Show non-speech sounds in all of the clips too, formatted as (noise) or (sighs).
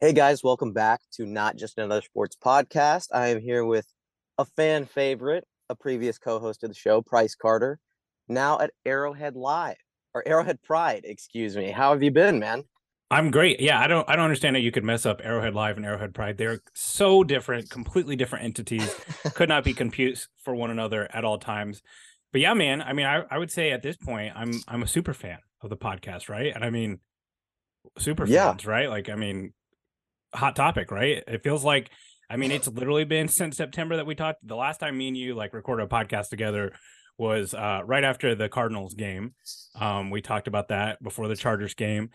Hey guys, welcome back to Not Just Another Sports Podcast. I am here with a fan favorite, a previous co-host of the show, Price Carter, now at Arrowhead Live or Arrowhead Pride, excuse me. How have you been, man? I'm great. Yeah, I don't I don't understand how you could mess up Arrowhead Live and Arrowhead Pride. They're so different, completely different entities. (laughs) could not be confused for one another at all times. But yeah, man, I mean, I, I would say at this point, I'm I'm a super fan of the podcast, right? And I mean super Yeah. fans, right? Like, I mean, hot topic, right? It feels like I mean, it's literally been (laughs) since September that we talked. The last time me and you like recorded a podcast together was uh, right after the Cardinals game. Um, we talked about that before the Chargers game.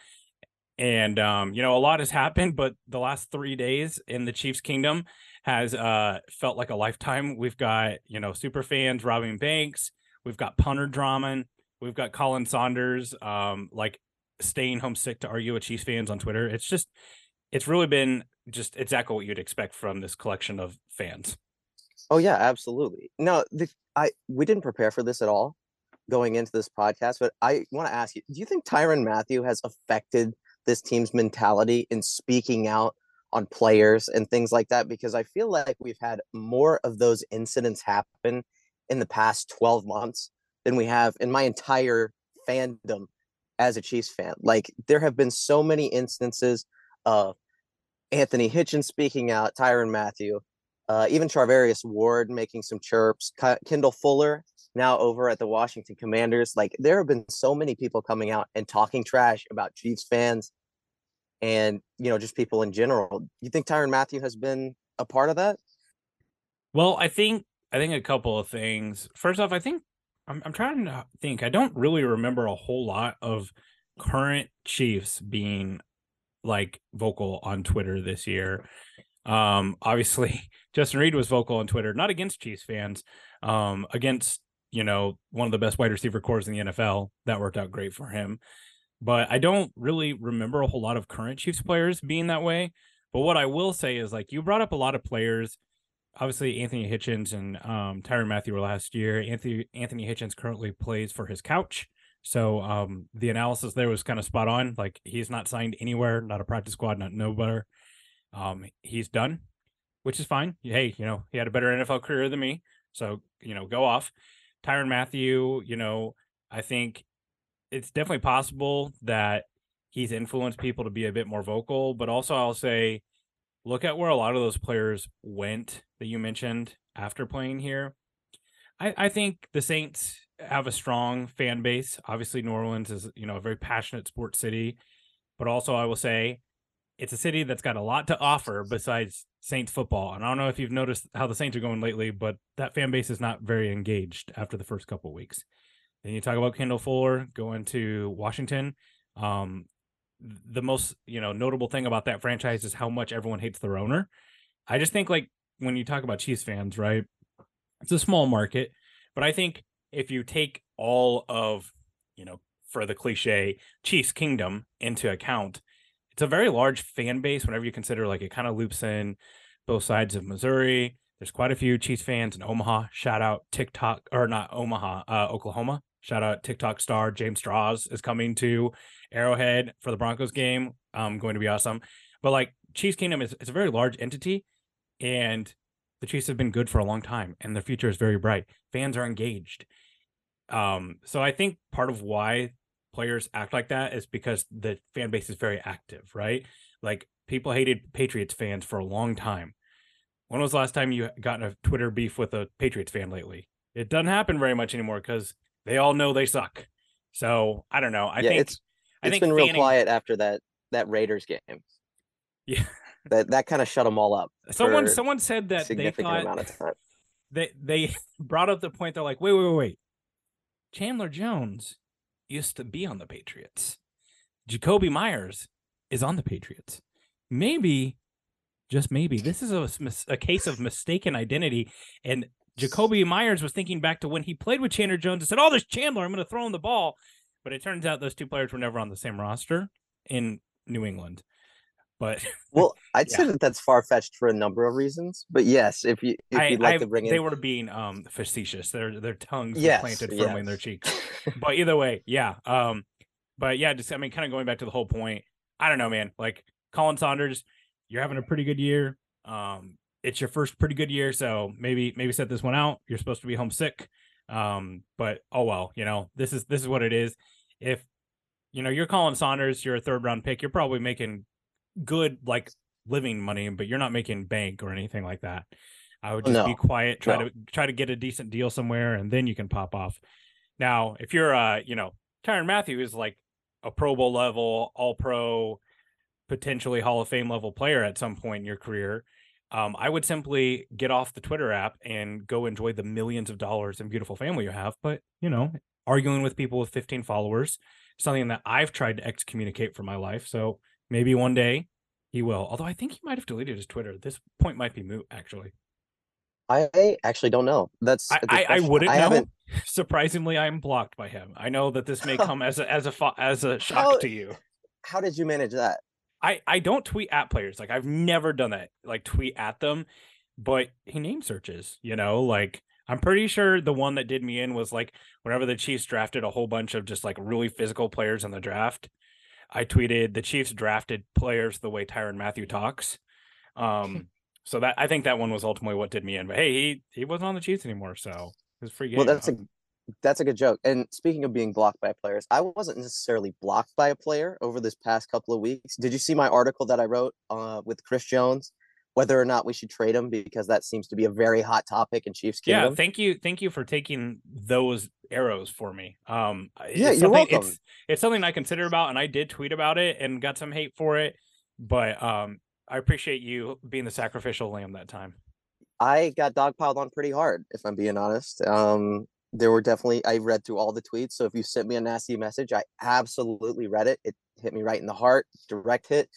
And um, you know, a lot has happened, but the last three days in the Chiefs kingdom has uh felt like a lifetime. We've got, you know, super fans robbing banks, we've got punter drama, we've got Colin Saunders um like staying home sick to argue with Chiefs fans on Twitter. It's just it's really been just exactly what you'd expect from this collection of fans. Oh yeah, absolutely. No, the, I we didn't prepare for this at all going into this podcast, but I want to ask you: Do you think Tyrann Mathieu has affected this team's mentality in speaking out on players and things like that? Because I feel like we've had more of those incidents happen in the past twelve months than we have in my entire fandom as a Chiefs fan. Like there have been so many instances of Anthony Hitchens speaking out, Tyrann Mathieu, uh, even Charvarius Ward making some chirps, Kendall Fuller now over at the Washington Commanders. Like there have been so many people coming out and talking trash about Chiefs fans and you know just people in general. You think Tyrann Mathieu has been a part of that? Well, I think I think a couple of things. First off, I think I'm I'm trying to think. I don't really remember a whole lot of current Chiefs being like vocal on Twitter this year. (laughs) Um, obviously, (laughs) Justin Reid was vocal on Twitter, not against Chiefs fans, um, against you know one of the best wide receiver cores in the NFL. That worked out great for him. But I don't really remember a whole lot of current Chiefs players being that way. But what I will say is like you brought up a lot of players. Obviously, Anthony Hitchens and um, Tyrann Mathieu were last year. Anthony Anthony Hitchens currently plays for his couch. So um, the analysis there was kind of spot on. Like he's not signed anywhere, not a practice squad, not nowhere. Um, he's done, which is fine. Hey, you know, he had a better NFL career than me. So, you know, go off. Tyrann Mathieu, you know, I think it's definitely possible that he's influenced people to be a bit more vocal, but also I'll say look at where a lot of those players went that you mentioned after playing here. I, I think the Saints have a strong fan base. Obviously, New Orleans is, you know, a very passionate sports city, but also I will say it's a city that's got a lot to offer besides Saints football. And I don't know if you've noticed how the Saints are going lately, but that fan base is not very engaged after the first couple weeks. Then you talk about Kendall Fuller going to Washington. Um, the most you know notable thing about that franchise is how much everyone hates their owner. I just think like when you talk about Chiefs fans, right? It's a small market, but I think if you take all of you know for the cliche Chiefs kingdom into account, it's a very large fan base. Whenever you consider like it kind of loops in both sides of Missouri. There's quite a few Chiefs fans in Omaha. Shout out TikTok or not Omaha, uh, Oklahoma. Shout out TikTok star James Straws is coming to Arrowhead for the Broncos game. Um, going to be awesome. But like Chiefs Kingdom is it's a very large entity, and the Chiefs have been good for a long time, and their future is very bright. Fans are engaged. Um, so I think part of why players act like that is because the fan base is very active, right? Like people hated Patriots fans for a long time. When was the last time you got a Twitter beef with a Patriots fan lately? It doesn't happen very much anymore because they all know they suck. So I don't know. I yeah, think it's I it's think been real fanning- quiet after that that Raiders game. Yeah. That that kind of shut them all up. Someone someone said that they thought they they (laughs) brought up the point. They're like, wait, wait, wait, wait. Chandler Jones used to be on the Patriots. Jakobi Meyers is on the Patriots. Maybe, just maybe, this is a, a case of mistaken identity. And Jakobi Meyers was thinking back to when he played with Chandler Jones and said, "Oh, there's Chandler. I'm going to throw him the ball." But it turns out those two players were never on the same roster in New England. But (laughs) Well, I'd say that that's far fetched for a number of reasons, but yes, if you if I, you'd like I- to bring they in, were being um facetious. Their their tongues Yes, planted firmly in their cheeks. (laughs) But either way, yeah. Um, but yeah, just I mean, kind of going back to the whole point. I don't know, man. Like Colin Saunders, you're having a pretty good year. Um, it's your first pretty good year, so maybe maybe set this one out. You're supposed to be homesick. Um, but oh well, you know, this is this is what it is. If you know you're Colin Saunders, you're a third round pick, you're probably making good like living money, but you're not making bank or anything like that. I would just No. be quiet, try No. to try to get a decent deal somewhere, and then you can pop off. Now, if you're uh, you know, Tyrann Mathieu is like a Pro Bowl level, all pro, potentially Hall of Fame level player at some point in your career. Um, I would simply get off the Twitter app and go enjoy the millions of dollars and beautiful family you have. But you know, arguing with people with 15 followers, something that I've tried to excommunicate from my life. So maybe one day he will. Although I think he might have deleted his Twitter. This point might be moot, actually. I actually don't know. That's I, I, I wouldn't I know. haven't. (laughs) Surprisingly, I'm blocked by him. I know that this may (laughs) come as a as a as a shock How- to you. How did you manage that? I I don't tweet at players. Like I've never done that. Like tweet at them, but he name searches. You know, like I'm pretty sure the one that did me in was like whenever the Chiefs drafted a whole bunch of just like really physical players in the draft. I tweeted the Chiefs drafted players the way Tyrann Mathieu talks. Um, (laughs) so that I think that one was ultimately what did me in. But hey, he he wasn't on the Chiefs anymore, so it's free game. Well, that's a that's a good joke. And speaking of being blocked by players, I wasn't necessarily blocked by a player over this past couple of weeks. Did you see my article that I wrote uh, with Chris Jones, whether or not we should trade him because that seems to be a very hot topic in Chiefs yeah thank you thank you for taking those arrows for me um Yeah, it's you're something- welcome. it's it's something i consider about and i did tweet about it and got some hate for it but um i appreciate you being the sacrificial lamb that time I got dogpiled on pretty hard, if I'm being honest. Um, there were definitely I read through all the tweets. So if you sent me a nasty message, I absolutely read it. It hit me right in the heart, direct hit.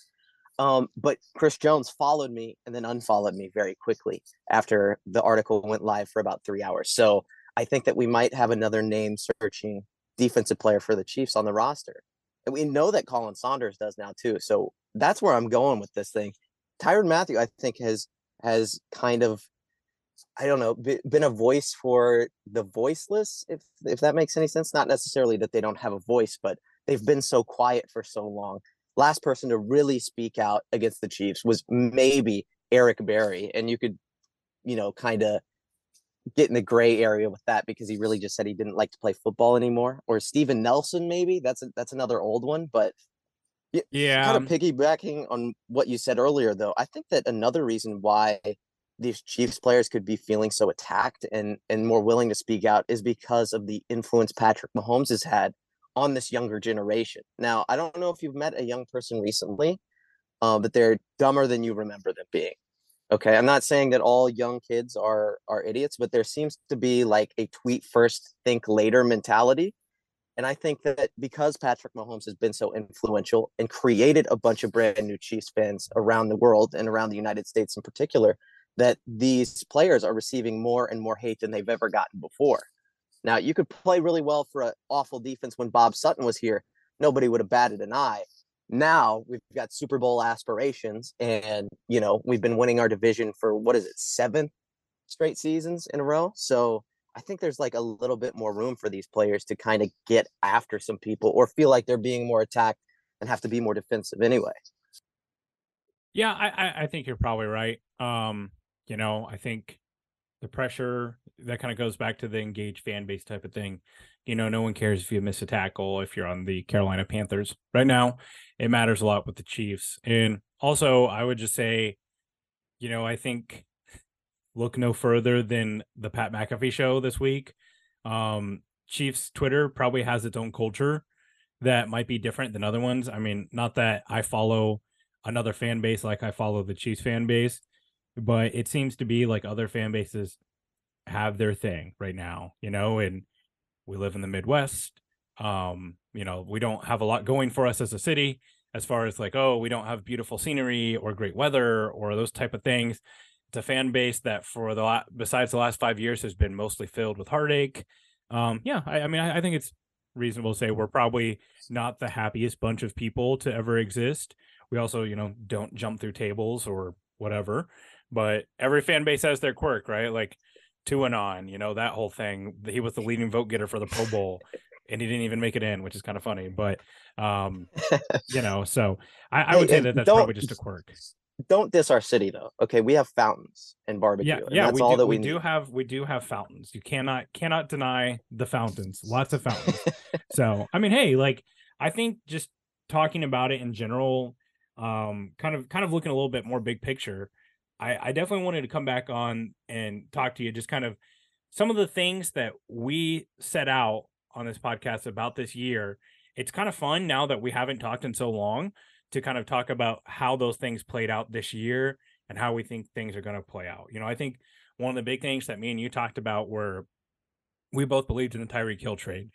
Um, but Chris Jones followed me and then unfollowed me very quickly after the article went live for about three hours. So I think that we might have another name searching defensive player for the Chiefs on the roster. And we know that Colin Saunders does now too. So that's where I'm going with this thing. Tyrann Mathieu, I think, has has kind of I don't know, been a voice for the voiceless, if if that makes any sense. Not necessarily that they don't have a voice, but they've been so quiet for so long. Last person to really speak out against the Chiefs was maybe Eric Berry, and you could, you know, kind of get in the gray area with that because he really just said he didn't like to play football anymore. Or Steven Nelson, maybe that's a, that's another old one, but yeah kind of um piggybacking on what you said earlier, though, I think that another reason why these Chiefs players could be feeling so attacked and and more willing to speak out is because of the influence Patrick Mahomes has had on this younger generation. Now, I don't know if you've met a young person recently, uh, but they're dumber than you remember them being. Okay, I'm not saying that all young kids are are idiots, but there seems to be like a tweet first, think later mentality. And I think that because Patrick Mahomes has been so influential and created a bunch of brand new Chiefs fans around the world and around the United States in particular, that these players are receiving more and more hate than they've ever gotten before. Now, you could play really well for an awful defense when Bob Sutton was here. Nobody would have batted an eye. Now we've got Super Bowl aspirations, and you know we've been winning our division for what is it, seven straight seasons in a row. So I think there's like a little bit more room for these players to kind of get after some people or feel like they're being more attacked and have to be more defensive anyway. Yeah, I, I think you're probably right. Um, you know, I think the pressure that kind of goes back to the engaged fan base type of thing. You know, no one cares if you miss a tackle if you're on the Carolina Panthers. Right now, it matters a lot with the Chiefs. And also, I would just say, you know, I think look no further than the Pat McAfee show this week. Um, Chiefs Twitter probably has its own culture that might be different than other ones. I mean, not that I follow another fan base like I follow the Chiefs fan base, but it seems to be like other fan bases have their thing right now, you know, and we live in the Midwest. Um, you know, we don't have a lot going for us as a city as far as like, oh, we don't have beautiful scenery or great weather or those type of things. It's a fan base that for the la- besides the last five years has been mostly filled with heartache. Um, yeah, I, I mean, I, I think it's reasonable to say we're probably not the happiest bunch of people to ever exist. We also, you know, don't jump through tables or whatever. But every fan base has their quirk, right? Like two and on, you know, that whole thing. He was the leading vote getter for the Pro Bowl and he didn't even make it in, which is kind of funny. But um, (laughs) you know, so I, I Hey, would say that that's probably just a quirk. don't diss our city though. Okay, we have fountains and barbecue. Yeah, and yeah, that's we all do, that we, we do have we do have fountains. You cannot cannot deny the fountains. Lots of fountains. (laughs) so I mean, hey, like I think just talking about it in general, um, kind of kind of looking a little bit more big picture. I, I definitely wanted to come back on and talk to you just kind of some of the things that we set out on this podcast about this year. It's kind of fun now that we haven't talked in so long to kind of talk about how those things played out this year and how we think things are going to play out. You know, I think one of the big things that me and you talked about were we both believed in the Tyreek Hill trade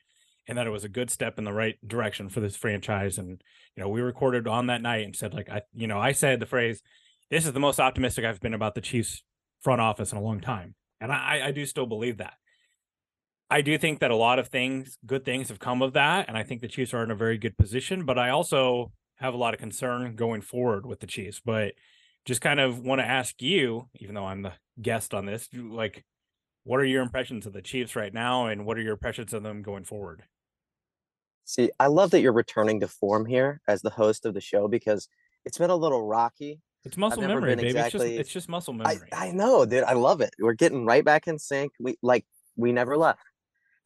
and that it was a good step in the right direction for this franchise. And, you know, we recorded on that night and said, like, I, you know, I said the phrase, this is the most optimistic I've been about the Chiefs front office in a long time. And I, I do still believe that. I do think that a lot of things, good things have come of that. And I think the Chiefs are in a very good position, but I also have a lot of concern going forward with the Chiefs. But just kind of want to ask you, even though I'm the guest on this, like, what are your impressions of the Chiefs right now, and what are your impressions of them going forward? See, I love that you're returning to form here as the host of the show because it's been a little rocky. It's muscle memory, baby. exactly- It's just it's just muscle memory. I know, dude. I love it. We're getting right back in sync. We like we never left.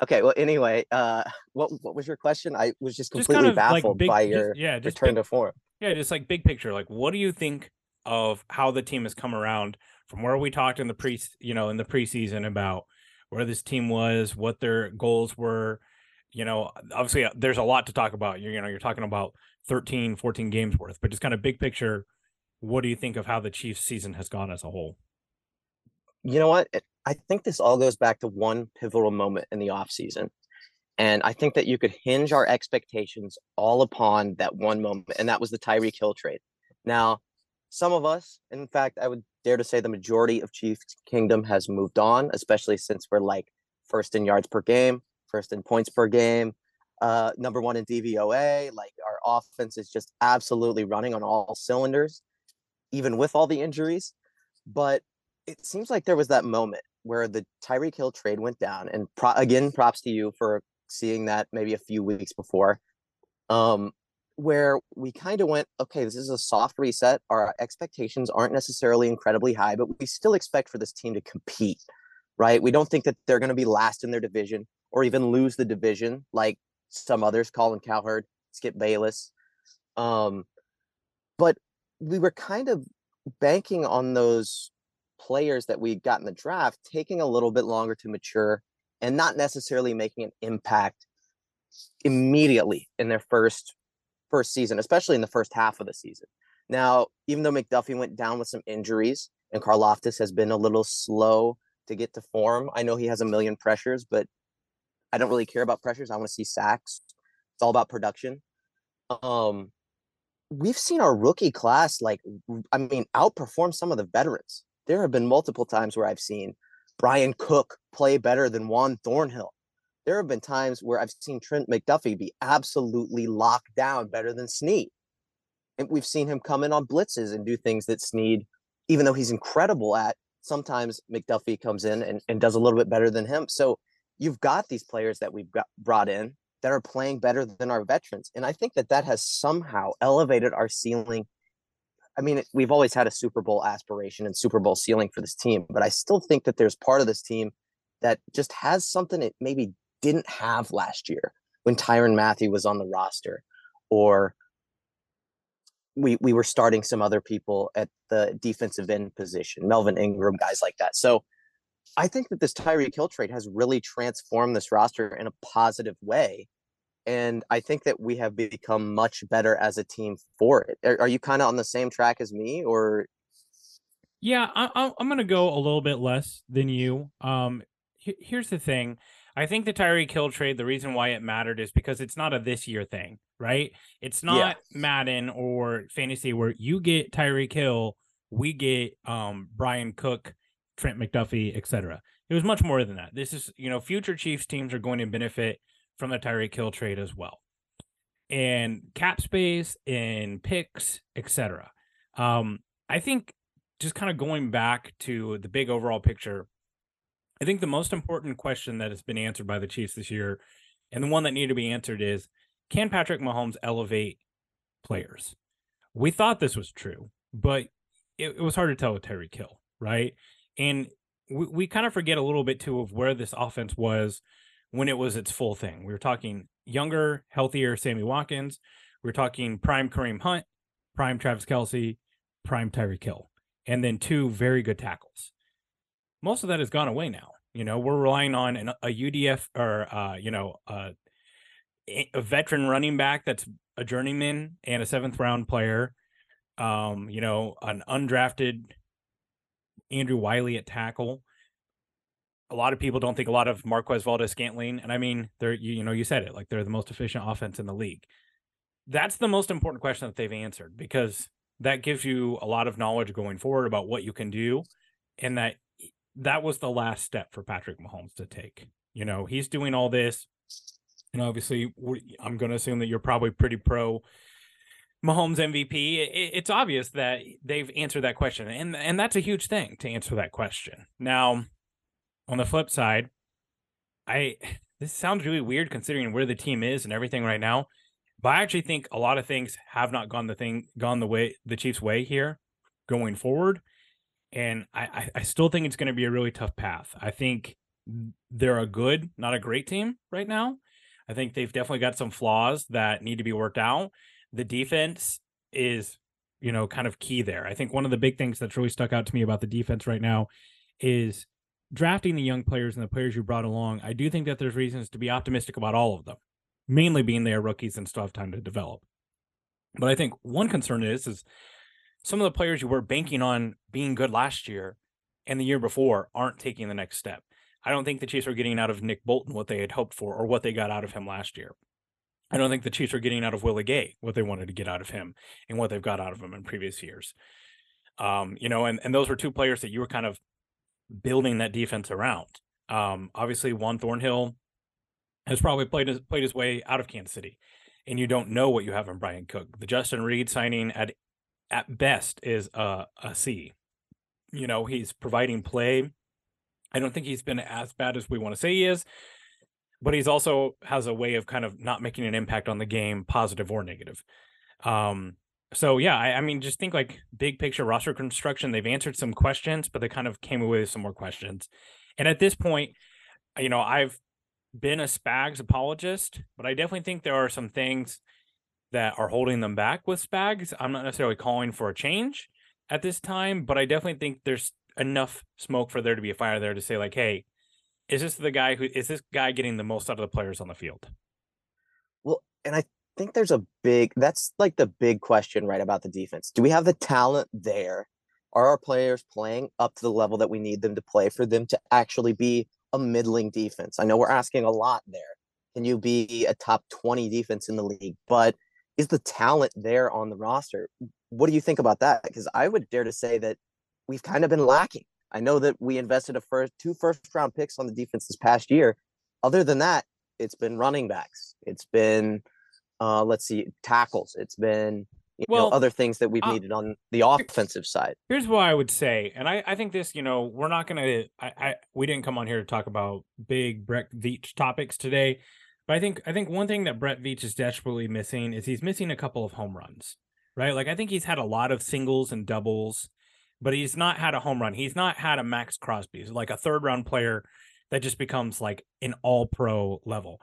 Okay, well anyway, uh (laughs) what what was your question? I was just just completely kind of like baffled big, by just- your yeah, just return big, to form. yeah, just like big picture. Like, what do you think of how the team has come around from where we talked in the pre, you know, in the preseason about where this team was, what their goals were. You know, obviously, uh, there's a lot to talk about. You're, you know, you're talking about 13, 14 games worth, but just kind of big picture. What do you think of how the Chiefs season has gone as a whole? You know what? I think this all goes back to one pivotal moment in the offseason. And I think that you could hinge our expectations all upon that one moment, and that was the Tyreek Hill trade. Now, some of us, in fact, I would dare to say the majority of Chiefs Kingdom has moved on, especially since we're like first in yards per game, first in points per game, uh, number one in DVOA. Like our offense is just absolutely running on all cylinders, even with all the injuries. But it seems like there was that moment where the Tyreek Hill trade went down, and pro- again, props to you for seeing that maybe a few weeks before, um, where we kind of went, okay, this is a soft reset. Our expectations aren't necessarily incredibly high, but we still expect for this team to compete, right? We don't think that they're going to be last in their division or even lose the division like some others, Colin Cowherd, Skip Bayless. Um, but we were kind of banking on those players that we got in the draft taking a little bit longer to mature and not necessarily making an impact immediately in their first first season, especially in the first half of the season. Now, even though McDuffie went down with some injuries and Karlaftis has been a little slow to get to form, I know he has a million pressures, but I don't really care about pressures. I want to see sacks. It's all about production. Um, we've seen our rookie class like I mean outperform some of the veterans. There have been multiple times where I've seen Bryan Cook play better than Juan Thornhill. There have been times where I've seen Trent McDuffie be absolutely locked down better than Sneed. And we've seen him come in on blitzes and do things that Sneed, even though he's incredible at, sometimes McDuffie comes in and, and does a little bit better than him. So you've got these players that we've got brought in that are playing better than our veterans. And I think that that has somehow elevated our ceiling. I mean, we've always had a Super Bowl aspiration and Super Bowl ceiling for this team, but I still think that there's part of this team that just has something it maybe didn't have last year when Tyrann Mathieu was on the roster or we we were starting some other people at the defensive end position, Melvin Ingram, guys like that. So I think that this Tyreek Hill trade has really transformed this roster in a positive way. And I think that we have become much better as a team for it. Are, are you kind of on the same track as me or Yeah, I, I'm going to go a little bit less than you. Um, here's the thing. I think the Tyreek Hill trade, the reason why it mattered is because it's not a this year thing, right? It's not Madden or fantasy where you get Tyreek Hill, we get um Bryan Cook, Trent McDuffie, etc. It was much more than that. This is, you know, future Chiefs teams are going to benefit from the Tyreek Hill trade as well. And cap space and picks, etc. Um, I think just kind of going back to the big overall picture, I think the most important question that has been answered by the Chiefs this year, and the one that needed to be answered is can Patrick Mahomes elevate players? We thought this was true, but it, it was hard to tell with Tyreek Hill, right? And we, we kind of forget a little bit too of where this offense was when it was its full thing. We were talking younger, healthier Sammy Watkins. We are talking prime Kareem Hunt, prime Travis Kelce, prime Tyreek Hill, and then two very good tackles. Most of that has gone away now. You know, we're relying on an, a UDF or uh, you know uh, a veteran running back that's a journeyman and a seventh round player. Um, you know, an undrafted Andrew Wylie at tackle. A lot of people don't think a lot of Marquez Valdes-Scantling, and I mean, they're you, you know you said it like they're the most efficient offense in the league. That's the most important question that they've answered because that gives you a lot of knowledge going forward about what you can do, and that that was the last step for Patrick Mahomes to take. You know, he's doing all this and obviously I'm going to assume that you're probably pretty pro Mahomes MVP. It's obvious that they've answered that question, and and that's a huge thing to answer that question. Now, on the flip side, I (laughs) this sounds really weird considering where the team is and everything right now, but I actually think a lot of things have not gone the thing gone the way the Chiefs' way here going forward, and I I still think it's going to be a really tough path. I think they're a good, not a great team right now. I think they've definitely got some flaws that need to be worked out. The defense is, you know, kind of key there. I think one of the big things that's really stuck out to me about the defense right now is drafting the young players and the players you brought along. I do think that there's reasons to be optimistic about all of them, mainly being they are rookies and still have time to develop. But I think one concern is is some of the players you were banking on being good last year and the year before aren't taking the next step. I don't think the Chiefs are getting out of Nick Bolton what they had hoped for or what they got out of him last year. I don't think the Chiefs are getting out of Willie Gay what they wanted to get out of him and what they've got out of him in previous years. Um, you know, and, and those were two players that you were kind of building that defense around. Um, obviously, Juan Thornhill has probably played his, played his way out of Kansas City, and you don't know what you have in Bryan Cook. The Justin Reid signing at at best is a, a C. You know, he's providing play I don't think he's been as bad as we want to say he is, but he's also has a way of kind of not making an impact on the game, positive or negative. Um, so yeah, I, I, mean, just think like big picture roster construction. They've answered some questions, but they kind of came away with some more questions. And at this point, you know, I've been a Spags apologist, but I definitely think there are some things that are holding them back with Spags. I'm not necessarily calling for a change at this time, but I definitely think there's enough smoke for there to be a fire there to say like, hey, is this the guy who is this guy getting the most out of the players on the field? Well, and I think there's a big that's like the big question right about the defense. Do we have the talent there? Are our players playing up to the level that we need them to play for them to actually be a middling defense? I know we're asking a lot there. Can you be a top 20 defense in the league? But is the talent there on the roster? What do you think about that? Because I would dare to say that we've kind of been lacking. I know that we invested a first two first round picks on the defense this past year. Other than that, it's been running backs. It's been uh, let's see tackles. It's been you well, know, other things that we've uh, needed on the offensive side. Here's what I would say, and I, I think this, you know, we're not gonna. I, I we didn't come on here to talk about big Brett Veach topics today, but I think I think one thing that Brett Veach is desperately missing is he's missing a couple of home runs, right? Like I think he's had a lot of singles and doubles but he's not had a home run. He's not had a Maxx Crosby, he's like a third round player that just becomes like an all pro level.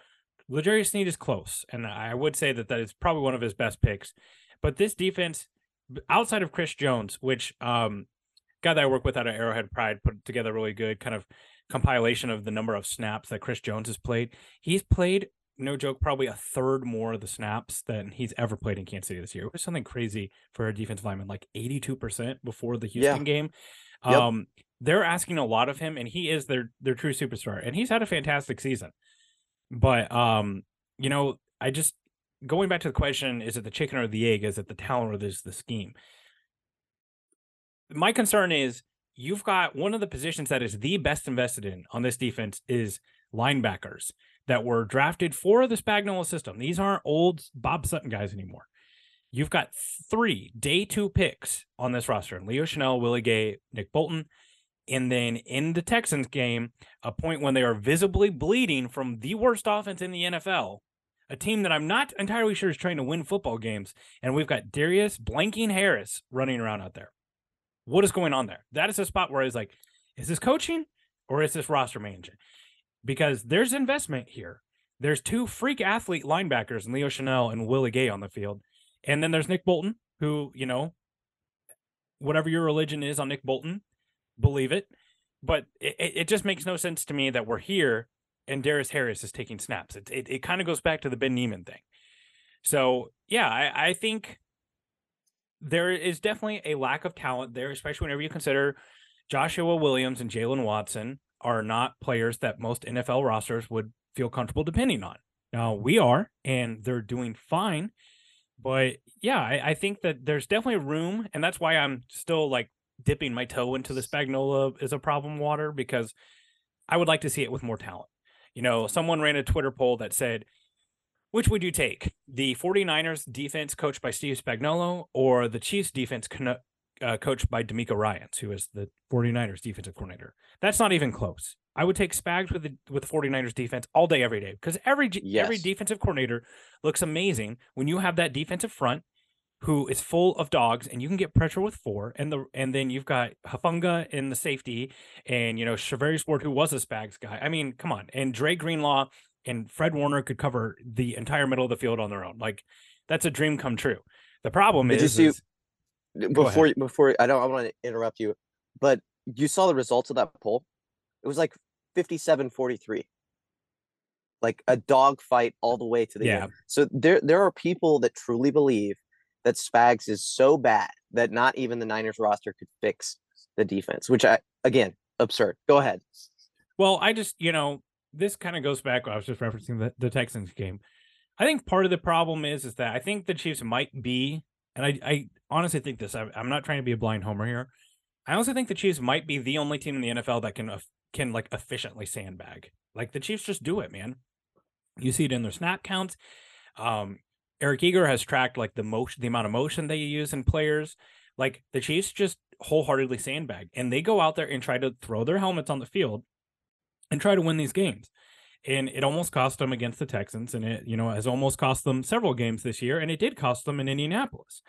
L'Jarius Sneed is close, and I would say that that is probably one of his best picks. But this defense, outside of Chris Jones, which um, guy that I work with out of Arrowhead Pride put together really good kind of compilation of the number of snaps that Chris Jones has played. He's played no joke, probably a third more of the snaps than he's ever played in Kansas City this year. It was something crazy for a defensive lineman, like 82% before the Houston yeah. game. Yep. Um, they're asking a lot of him, and he is their their true superstar, and he's had a fantastic season. But um, you know, I just going back to the question: Is it the chicken or the egg? Is it the talent or is the scheme? My concern is you've got one of the positions that is the best invested in on this defense is linebackers that were drafted for the Spagnuolo system. These aren't old Bob Sutton guys anymore. You've got three day two picks on this roster Leo Chenal, Willie Gay, Nick Bolton. And then in the Texans game, a point when they are visibly bleeding from the worst offense in the NFL, a team that I'm not entirely sure is trying to win football games. And we've got Darius Blanking Harris running around out there. What is going on there? That is a spot where I was like, is this coaching or is this roster managing? Because there's investment here. There's two freak athlete linebackers, Leo Chenal and Willie Gay on the field. And then there's Nick Bolton, who, you know, whatever your religion is on Nick Bolton, believe it. But it, it just makes no sense to me that we're here and Darius Harris is taking snaps. It, it, it kind of goes back to the Ben Niemann thing. So, yeah, I, I think there is definitely a lack of talent there, especially whenever you consider Joshua Williams and Jaylen Watson are not players that most NFL rosters would feel comfortable depending on. Now we are, and they're doing fine. But yeah, I, I think that there's definitely room, and that's why I'm still like dipping my toe into the Spagnuolo is a problem water because I would like to see it with more talent. You know, someone ran a Twitter poll that said, which would you take? The 49ers defense coached by Steve Spagnuolo or the Chiefs defense uh, coached by DeMeco Ryans, who is the 49ers defensive coordinator? That's not even close. I would take Spags with the with the 49ers defense all day, every day, because every yes. every defensive coordinator looks amazing when you have that defensive front who is full of dogs and you can get pressure with four and the and then you've got Hufanga in the safety and you know Charvarius Ward who was a Spags guy. I mean, come on. And Dre Greenlaw and Fred Warner could cover the entire middle of the field on their own. Like that's a dream come true. The problem Did is, see, is, before before I don't I want to interrupt you, but you saw the results of that poll. It was like 57-43 like a dog fight all the way to the yeah. end. So there there are people that truly believe that Spags is so bad that not even the Niners roster could fix the defense, which I again absurd. Go ahead. Well, I just you know this kind of goes back. I was just referencing the, the Texans game. I think part of the problem is is that I think the Chiefs might be, and I I honestly think this. I'm not trying to be a blind homer here. I also think the Chiefs might be the only team in the NFL that can can like efficiently sandbag. Like the Chiefs just do it, man. You see it in their snap counts. Um, Eric Eager has tracked like the motion, the amount of motion they use in players. Like the Chiefs just wholeheartedly sandbag and they go out there and try to throw their helmets on the field and try to win these games. And it almost cost them against the Texans, and it, you know, has almost cost them several games this year, and it did cost them in Indianapolis.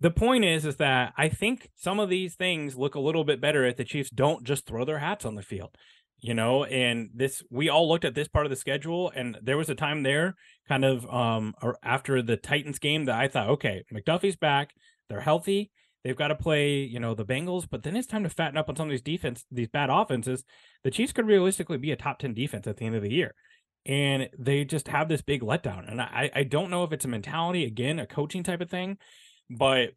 The point is, is that I think some of these things look a little bit better if the Chiefs don't just throw their hats on the field you know? And this we all looked at this part of the schedule and there was a time there kind of um after the titans game that i thought okay mcduffie's back they're healthy they've got to play you know the bengals but then it's time to fatten up on some of these defense these bad offenses. The chiefs could realistically be a top 10 defense at the end of the year and they just have this big letdown. And i i don't know if it's a mentality again a coaching type of thing but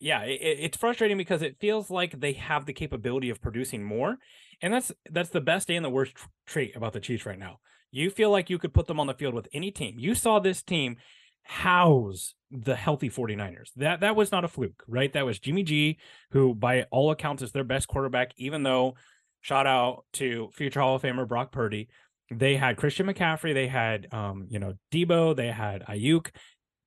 yeah, it, it's frustrating because it feels like they have the capability of producing more, and that's that's the best and the worst trait about the Chiefs right now. You feel like you could put them on the field with any team. You saw this team house the healthy 49ers. That that was not a fluke, right? That was Jimmy G, who by all accounts is their best quarterback, even though shout out to future Hall of Famer Brock Purdy. They had Christian McCaffrey, they had um, you know, Deebo, they had Aiyuk,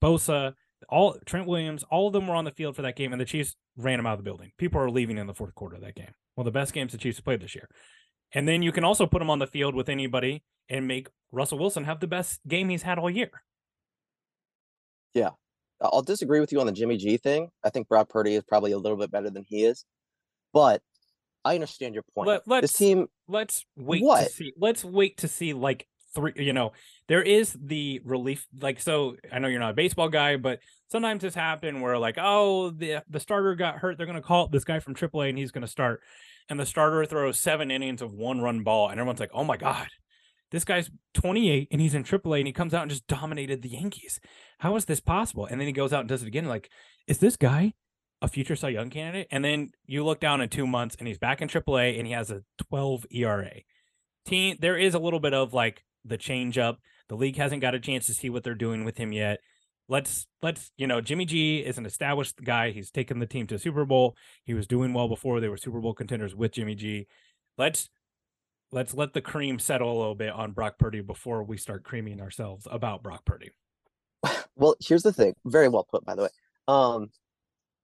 Bosa, all Trent Williams, all of them were on the field for that game, and the Chiefs ran them out of the building. People are leaving in the fourth quarter of that game. One of the best games the Chiefs have played this year. And then you can also put him on the field with anybody and make Russell Wilson have the best game he's had all year. Yeah. I'll disagree with you on the Jimmy G thing. I think Brock Purdy is probably a little bit better than he is. But I understand your point. Let, us this team let's wait what? to see. Let's wait to see like three you know there is the relief like so i know you're not a baseball guy but sometimes this happen where like oh the the starter got hurt they're going to call this guy from aaa and he's going to start and the starter throws seven innings of one run ball and everyone's like oh my god this guy's 28 and he's in AAA and he comes out and just dominated the Yankees. How is this possible? And then he goes out and does it again. Like, is this guy a future Cy Young candidate? And then you look down in two months and he's back in AAA and he has a 12 ERA. Team, there is a little bit of like the change up. The league hasn't got a chance to see what they're doing with him yet. Let's let's you know Jimmy G is an established guy. He's taken the team to Super Bowl. He was doing well before they were Super Bowl contenders with Jimmy G. Let's let's let the cream settle a little bit on Brock Purdy before we start creaming ourselves about Brock Purdy. (sighs) Well, here's the thing. Very well put, by the way. Um,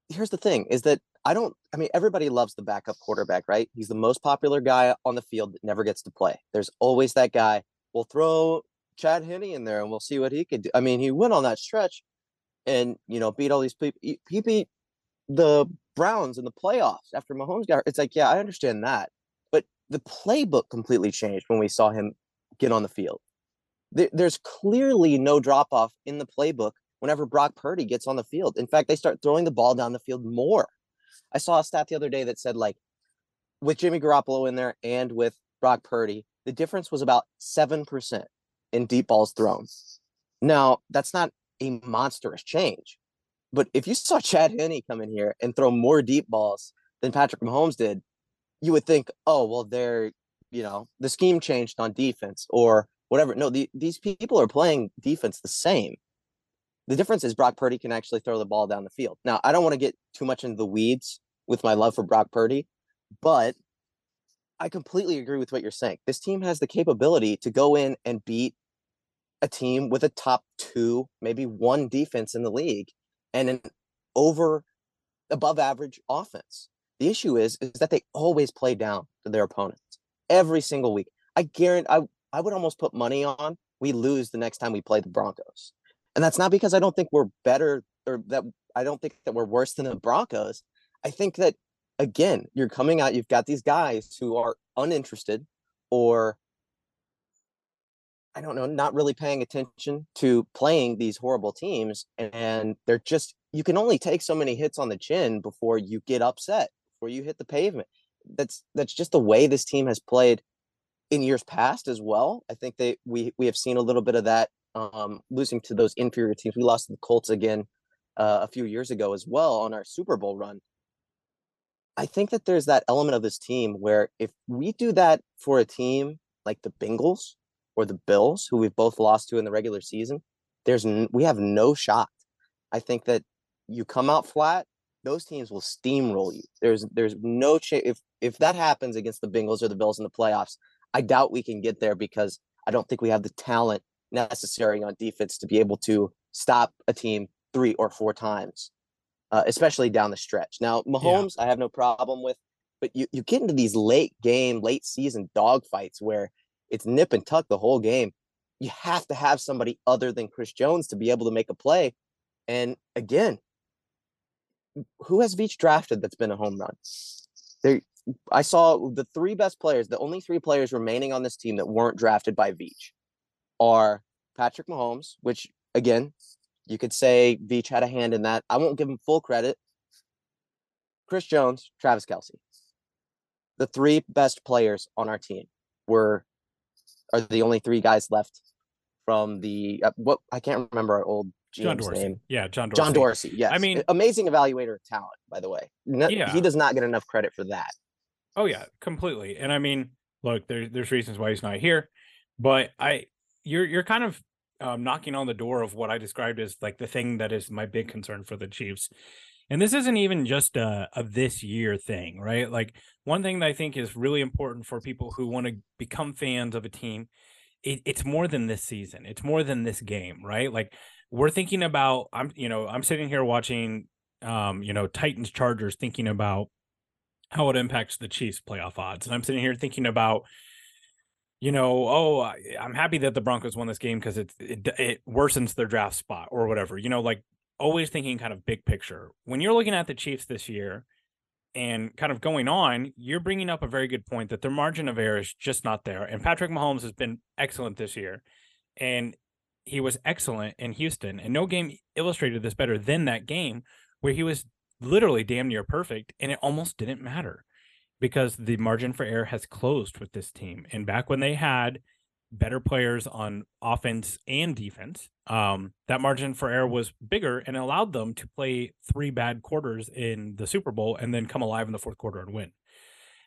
here's the thing: is that I don't. I mean, everybody loves the backup quarterback, right? He's the most popular guy on the field that never gets to play. There's always that guy we'll throw Chad Henne in there and we'll see what he could do. I mean, he went on that stretch and you know beat all these people. He beat the Browns in the playoffs after Mahomes got hurt. It's like, yeah, I understand that. But the playbook completely changed when we saw him get on the field. There's clearly no drop off in the playbook whenever Brock Purdy gets on the field. In fact, they start throwing the ball down the field more. I saw a stat the other day that said, like, with Jimmy Garoppolo in there and with Brock Purdy, the difference was about 7% in deep balls thrown. Now, that's not a monstrous change. But if you saw (laughs) Chad Henne come in here and throw more deep balls than Patrick Mahomes did, you would think, oh, well, they're, you know, the scheme changed on defense or whatever. No, the, these people are playing defense the same. The difference is Brock Purdy can actually throw the ball down the field. Now, I don't want to get too much into the weeds with my love for Brock Purdy, but I completely agree with what you're saying. This team has the capability to go in and beat a team with a top two, maybe one defense in the league and an over above average offense. The issue is is that they always play down to their opponents every single week. I guarantee I I would almost put money on we lose the next time we play the Broncos. And that's not because I don't think we're better or that I don't think that we're worse than the Broncos. I think that again, you're coming out, you've got these guys who are uninterested or I don't know, not really paying attention to playing these horrible teams. And they're just, you can only take so many hits on the chin before you get upset, before you hit the pavement. That's that's just the way this team has played in years past as well. I think they we we have seen a little bit of that um, losing to those inferior teams. We lost to the Colts again uh, a few years ago as well on our Super Bowl run. I think that there's that element of this team where if we do that for a team like the Bengals or the Bills, who we've both lost to in the regular season, there's n- we have no shot. I think that you come out flat, those teams will steamroll you. There's there's no chance if if that happens against the Bengals or the Bills in the playoffs, I doubt we can get there because I don't think we have the talent necessary on defense to be able to stop a team three or four times, uh, especially down the stretch. Now, Mahomes, yeah. I have no problem with, but you, you get into these late game, late season dogfights where it's nip and tuck the whole game. You have to have somebody other than Chris Jones to be able to make a play. And again, who has Veach drafted that's been a home run? There, I saw the three best players, the only three players remaining on this team that weren't drafted by Veach are Patrick Mahomes, which again, you could say Veach had a hand in that. I won't give him full credit. Chris Jones, Travis Kelce, The three best players on our team were are the only three guys left from the uh, what I can't remember our old GM's John Dorsey. name. Yeah, John Dorsey. John Dorsey. Yes. I mean, amazing evaluator of talent, by the way. No, Yeah. He does not get enough credit for that. Oh yeah, completely. And I mean, look, there's there's reasons why he's not here, but I you're you're kind of um, knocking on the door of what I described as like the thing that is my big concern for the Chiefs. And this isn't even just a, a this year thing, right? Like one thing that I think is really important for people who want to become fans of a team, it, it's more than this season. It's more than this game, right? Like we're thinking about I'm you know, I'm sitting here watching um, you know, Titans Chargers thinking about how it impacts the Chiefs playoff odds. And I'm sitting here thinking about, you know, oh, I, I'm happy that the Broncos won this game because it, it it worsens their draft spot or whatever. You know, like always thinking kind of big picture. When you're looking at the Chiefs this year and kind of going on, you're bringing up a very good point that their margin of error is just not there. And Patrick Mahomes has been excellent this year, and he was excellent in Houston. And no game illustrated this better than that game where he was literally damn near perfect, and it almost didn't matter because the margin for error has closed with this team. And back when they had better players on offense and defense, um, that margin for error was bigger and allowed them to play three bad quarters in the Super Bowl and then come alive in the fourth quarter and win.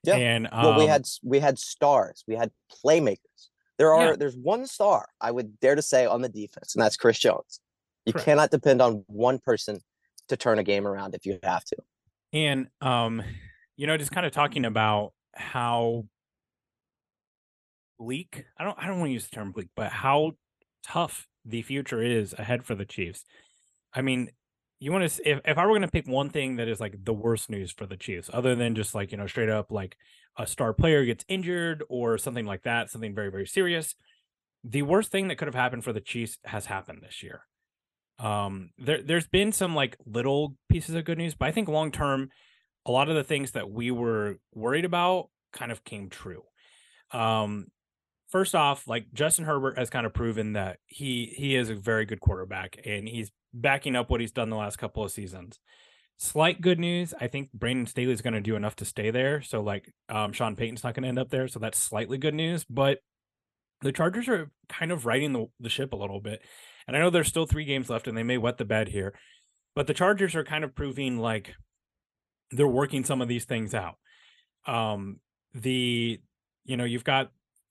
Yeah. And um, well, we had we had stars, we had playmakers. There are Yeah. there's one star I would dare to say on the defense, and that's Chris Jones. You Correct. cannot depend on one person to turn a game around if you have to. And um, you know, just kind of talking about how bleak. I don't I don't want to use the term bleak, but how tough the future is ahead for the Chiefs. I mean, you want to if if I were going to pick one thing that is like the worst news for the Chiefs, other than just like you know straight up like a star player gets injured or something like that, something very very serious. The worst thing that could have happened for the Chiefs has happened this year. Um, there there's been some like little pieces of good news, but I think long term, a lot of the things that we were worried about kind of came true. Um, first off, like Justin Herbert has kind of proven that he he is a very good quarterback and he's backing up what he's done the last couple of seasons. Slight good news, I think Brandon Staley is going to do enough to stay there. So like um, Sean Payton's not going to end up there, so that's slightly good news. But the Chargers are kind of riding the, the ship a little bit. And I know there's still three games left and they may wet the bed here, but the Chargers are kind of proving like they're working some of these things out. Um, the you know you've got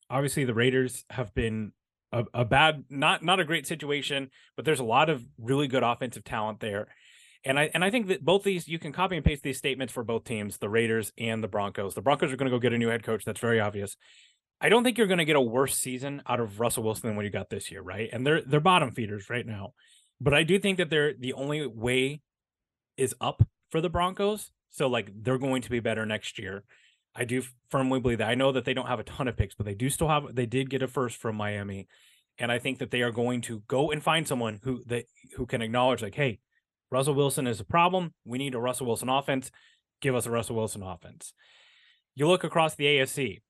obviously the Raiders have been a, a bad not not a great situation, but there's a lot of really good offensive talent there. And I and I think that both these you can copy and paste these statements for both teams, the Raiders and the Broncos. The Broncos are going to go get a new head coach. That's very obvious. I don't think you're going to get a worse season out of Russell Wilson than what you got this year, right? And they're they're bottom feeders right now. But I do think that they're the only way is up for the Broncos. So like they're going to be better next year. I do firmly believe that. I know that they don't have a ton of picks, but they do still have they did get a first from Miami. And I think that they are going to go and find someone who that who can acknowledge like, hey, Russell Wilson is a problem. We need a Russell Wilson offense. Give us a Russell Wilson offense. You look across the AFC.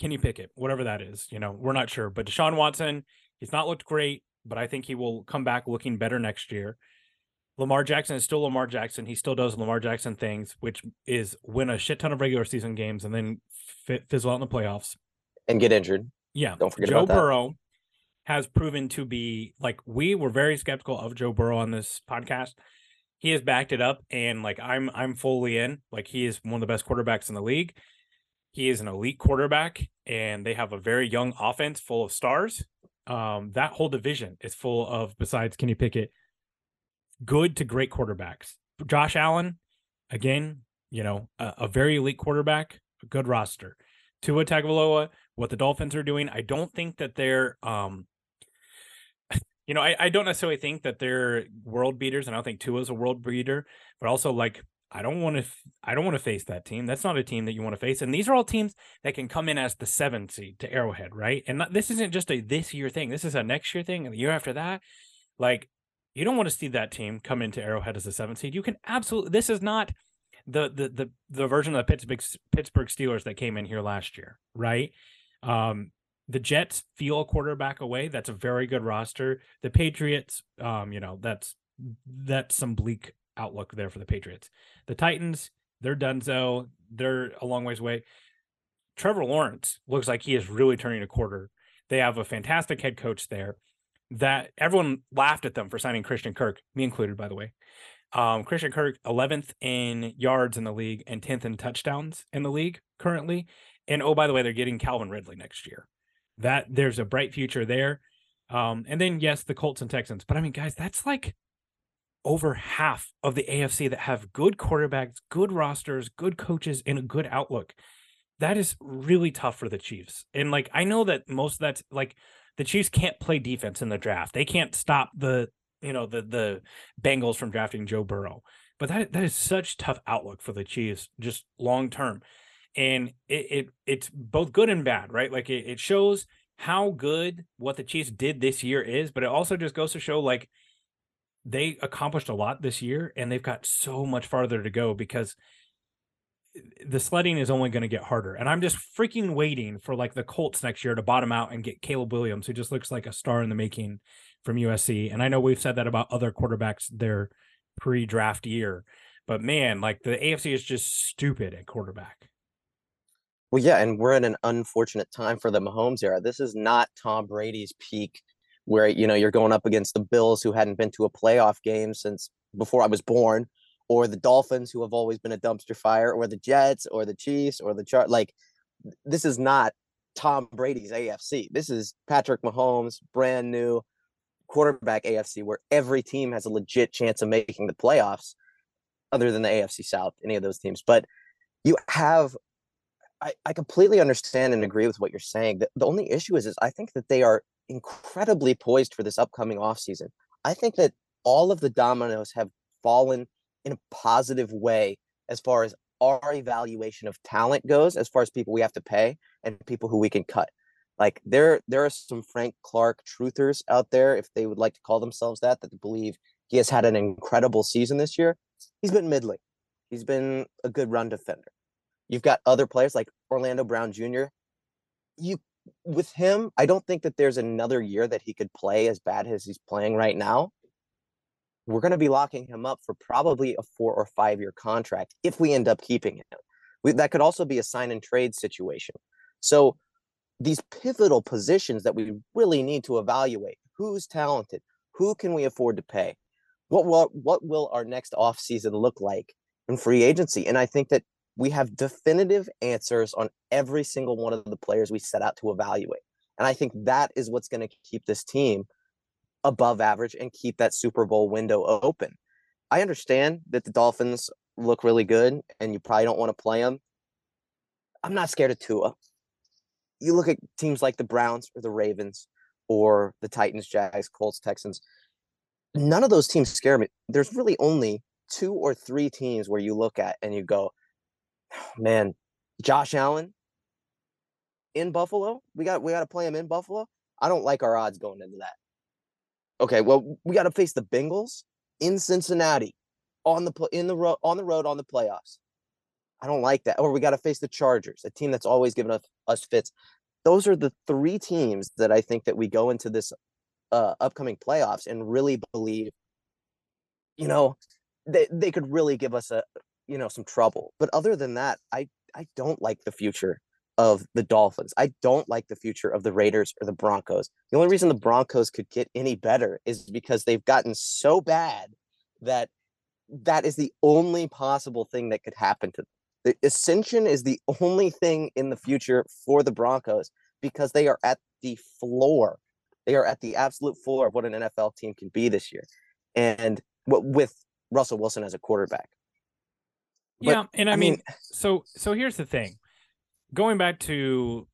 Kenny Pickett, whatever that is, you know, we're not sure. But Deshaun Watson, he's not looked great, but I think he will come back looking better next year. Lamar Jackson is still Lamar Jackson. He still does Lamar Jackson things, which is win a shit ton of regular season games and then fizzle out in the playoffs and get injured. Yeah, don't forget Joe Burrow has proven to be like we were very skeptical of Joe Burrow on this podcast. He has backed it up, and like I'm I'm fully in. Like he is one of the best quarterbacks in the league. He is an elite quarterback, and they have a very young offense full of stars. Um, that whole division is full of besides Kenny Pickett good to great quarterbacks. Josh Allen, again, you know, a, a very elite quarterback, a good roster. Tua Tagovailoa, what the Dolphins are doing, I don't think that they're, um, you know, I, I don't necessarily think that they're world beaters, and I don't think Tua's a world beater, but also like I don't want to, I don't want to face that team. That's not a team that you want to face. And these are all teams that can come in as the seventh seed to Arrowhead, right? And not, this isn't just a this year thing. This is a next year thing, and the year after that. Like you don't want to see that team come into Arrowhead as a seventh seed. You can absolutely. This is not the the the the version of the Pittsburgh Pittsburgh Steelers that came in here last year, right? Um, the Jets feel a quarterback away. That's a very good roster. The Patriots, um, you know, that's that's some bleak outlook there for the Patriots. The Titans, they're donezo. They're a long ways away. Trevor Lawrence looks like he is really turning a quarter. They have a fantastic head coach there that everyone laughed at them for signing Christian Kirk, me included, by the way. Um, Christian Kirk, 11th in yards in the league and 10th in touchdowns in the league currently. And oh, by the way, they're getting Calvin Ridley next year. That there's a bright future there. Um, and then yes, the Colts and Texans. But I mean, guys, that's like over half of the AFC that have good quarterbacks, good rosters, good coaches, and a good outlook. That is really tough for the Chiefs. And like I know that most of that's like the Chiefs can't play defense in the draft. They can't stop the you know the the Bengals from drafting Joe Burrow. But that that is such tough outlook for the Chiefs just long term. And it, it it's both good and bad, right? Like it, it shows how good what the Chiefs did this year is, but it also just goes to show like they accomplished a lot this year and they've got so much farther to go because the sledding is only going to get harder. And I'm just freaking waiting for like the Colts next year to bottom out and get Caleb Williams, who just looks like a star in the making from USC. And I know we've said that about other quarterbacks their pre draft year, but man, like the AFC is just stupid at quarterback. Well, yeah, and we're in an unfortunate time for the Mahomes era. This is not Tom Brady's peak where you know you're going up against the Bills who hadn't been to a playoff game since before I was born or the Dolphins, who have always been a dumpster fire, or the Jets, or the Chiefs, or the chart. Like, this is not Tom Brady's AFC. This is Patrick Mahomes, brand new quarterback AFC, where every team has a legit chance of making the playoffs, other than the AFC South, any of those teams. But you have, I, I completely understand and agree with what you're saying. The, the only issue is, is I think that they are incredibly poised for this upcoming offseason. I think that all of the dominoes have fallen in a positive way as far as our evaluation of talent goes, as far as people we have to pay and people who we can cut. Like there, there are some Frank Clark truthers out there, if they would like to call themselves that, that believe he has had an incredible season this year. He's been middling. He's been a good run defender. You've got other players like Orlando Brown Jr. You with him, I don't think that there's another year that he could play as bad as he's playing right now. We're going to be locking him up for probably a four or five year contract if we end up keeping him. We, that could also be a sign and trade situation. So these pivotal positions that we really need to evaluate who's talented, who can we afford to pay, what will what will our next offseason look like in free agency? And I think that we have definitive answers on every single one of the players we set out to evaluate. And I think that is what's going to keep this team above average and keep that Super Bowl window open. I understand that the Dolphins look really good and you probably don't want to play them. I'm not scared of Tua. You look at teams like the Browns or the Ravens or the Titans, Jags, Colts, Texans. None of those teams scare me. There's really only two or three teams where you look at and you go, oh, man, Josh Allen in Buffalo. We got we got to play him in Buffalo. I don't like our odds going into that. Okay, well, we got to face the Bengals in Cincinnati on the in the road on the road on the playoffs. I don't like that. Or we got to face the Chargers, a team that's always given us, us fits. Those are the three teams that I think that we go into this uh, upcoming playoffs and really believe, you know, they they could really give us a you know some trouble. But other than that, I I don't like the future of the Dolphins. I don't like the future of the Raiders or the Broncos. The only reason the Broncos could get any better is because they've gotten so bad that that is the only possible thing that could happen to them. The ascension is the only thing in the future for the Broncos because they are at the floor. They are at the absolute floor of what an NFL team can be this year. And with Russell Wilson as a quarterback. But, yeah, and I, I mean, mean, so so here's the thing. Going back to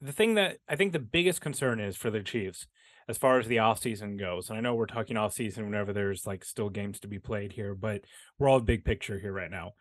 the thing that I think the biggest concern is for the Chiefs as far as the offseason goes. And I know we're talking offseason whenever there's like still games to be played here, but we're all big picture here right now.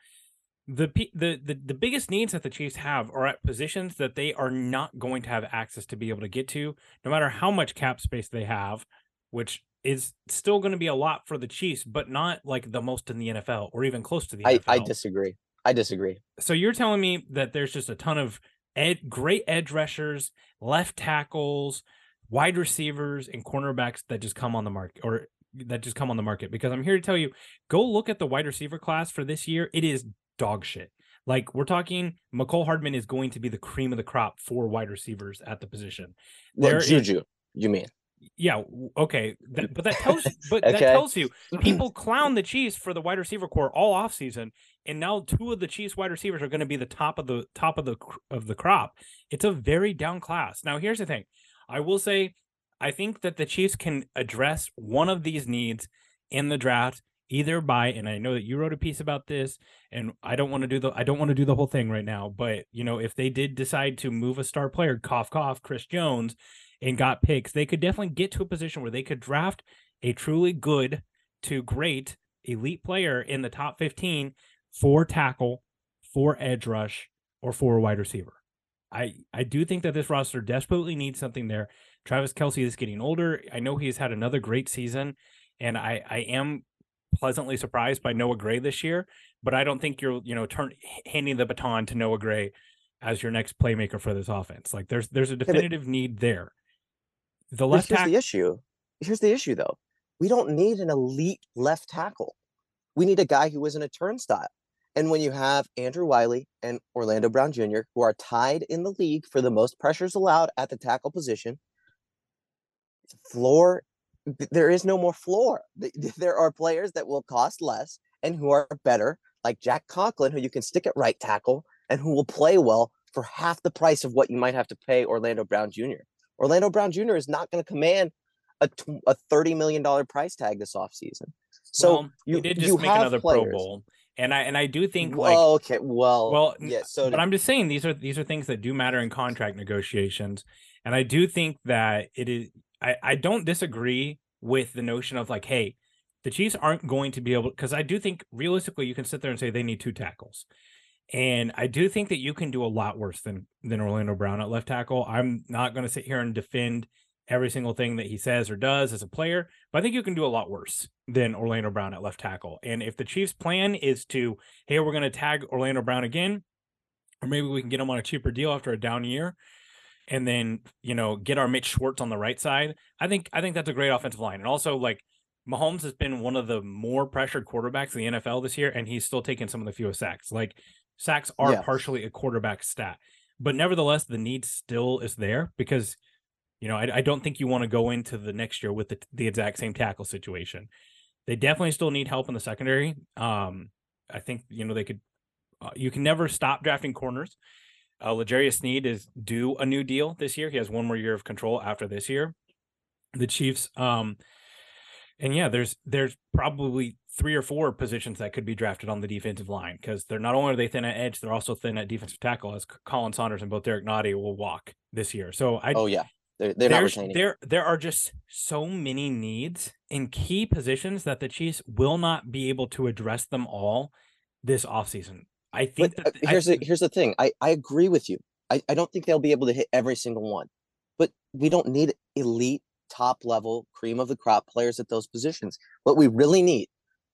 The, the the the biggest needs that the Chiefs have are at positions that they are not going to have access to be able to get to, no matter how much cap space they have, which is still going to be a lot for the Chiefs, but not like the most in the NFL or even close to the I, NFL. I disagree. I disagree. So you're telling me that there's just a ton of ed, great edge rushers, left tackles, wide receivers, and cornerbacks that just come on the market or that just come on the market. Because I'm here to tell you, go look at the wide receiver class for this year. It is dog shit. Like we're talking, Mecole Hardman is going to be the cream of the crop for wide receivers at the position. Well, there Juju, is, you mean? yeah okay that, but that tells but (laughs) okay. that tells you (clears throat) people clown the chiefs for the wide receiver core all off season and now two of the chiefs wide receivers are going to be the top of the top of the of the crop. It's a very down class. Now here's the thing. I will say i think that the chiefs can address one of these needs in the draft either by and i know that you wrote a piece about this and i don't want to do the i don't want to do the whole thing right now but you know if they did decide to move a star player cough cough chris jones and got picks, they could definitely get to a position where they could draft a truly good to great elite player in the top 15 for tackle, for edge rush, or for wide receiver. I, I do think that this roster desperately needs something there. Travis Kelce is getting older. I know he's had another great season, and I, I am pleasantly surprised by Noah Gray this year, but I don't think you're, you know, turn handing the baton to Noah Gray as your next playmaker for this offense. Like there's there's a definitive need there. The left here's tack- the issue. Here's the issue though. We don't need an elite left tackle. We need a guy who isn't a turnstile. And when you have Andrew Wylie and Orlando Brown Jr., who are tied in the league for the most pressures allowed at the tackle position, floor, there is no more floor. There are players that will cost less and who are better, like Jack Conklin, who you can stick at right tackle and who will play well for half the price of what you might have to pay Orlando Brown Jr. Orlando Brown Jr. is not going to command a, a $30 million price tag this offseason. So well, you did just make another players. Pro Bowl. And I and I do think like well, okay, well, well, yeah. So, but I'm just saying these are these are things that do matter in contract negotiations, and I do think that it is. I I don't disagree with the notion of like, hey, the Chiefs aren't going to be able because I do think realistically you can sit there and say they need two tackles. And I do think that you can do a lot worse than than Orlando Brown at left tackle. I'm not going to sit here and defend every single thing that he says or does as a player, but I think you can do a lot worse than Orlando Brown at left tackle. And if the Chiefs' plan is to, hey, we're going to tag Orlando Brown again, or maybe we can get him on a cheaper deal after a down year, and then you know get our Mitch Schwartz on the right side. I think I think that's a great offensive line, and also like Mahomes has been one of the more pressured quarterbacks in the NFL this year, and he's still taking some of the fewest sacks. Like sacks are Yeah. partially a quarterback stat, but nevertheless, the need still is there because you know I, I don't think you want to go into the next year with the, the exact same tackle situation. They definitely still need help in the secondary. Um, I think you know they could. Uh, you can never stop drafting corners. Uh, L'Jarius Sneed is due a new deal this year. He has one more year of control after this year. The Chiefs, um, and yeah, there's there's probably three or four positions that could be drafted on the defensive line because they're not only are they thin at edge, they're also thin at defensive tackle. As Khalen Saunders and both Derrick Nnadi will walk this year. So I Oh yeah, they're they're not retaining. there there are just so many needs in key positions that the Chiefs will not be able to address them all this offseason. I think But that uh, I- here's the here's the thing. I I agree with you. I I don't think they'll be able to hit every single one, but we don't need elite top level cream of the crop players at those positions. What we really need,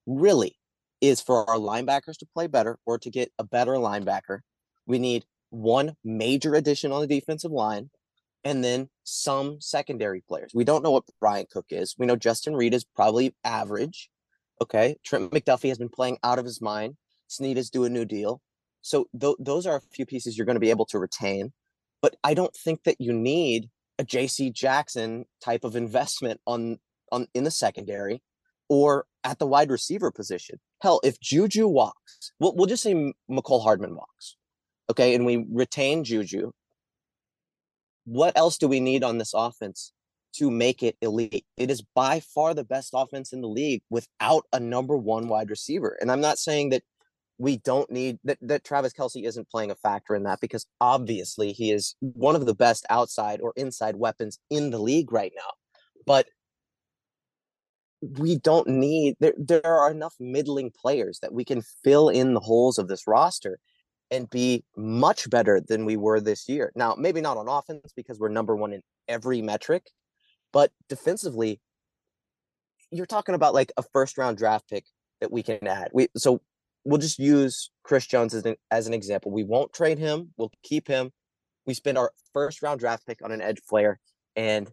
really, is for our linebackers to play better or to get a better linebacker. We need one major addition on the defensive line, and then some secondary players. We don't know what Bryan Cook is. We know Justin Reid is probably average. Okay, Trent McDuffie has been playing out of his mind. Sneed is due a new deal. So th- those are a few pieces you're going to be able to retain. But I don't think that you need a JC Jackson type of investment on on in the secondary or at the wide receiver position. Hell, if Juju walks, we'll, we'll just say Mecole Hardman walks. Okay, and we retain Juju. What else do we need on this offense to make it elite? It is by far the best offense in the league without a number one wide receiver. And I'm not saying that we don't need that, that Travis Kelce isn't playing a factor in that because obviously he is one of the best outside or inside weapons in the league right now. But we don't need there there are enough middling players that we can fill in the holes of this roster and be much better than we were this year. Now, maybe not on offense because we're number 1 in every metric, but defensively you're talking about like a first round draft pick that we can add. We so we'll just use Chris Jones as an, as an example. We won't trade him. We'll keep him. We spend our first round draft pick on an edge player, and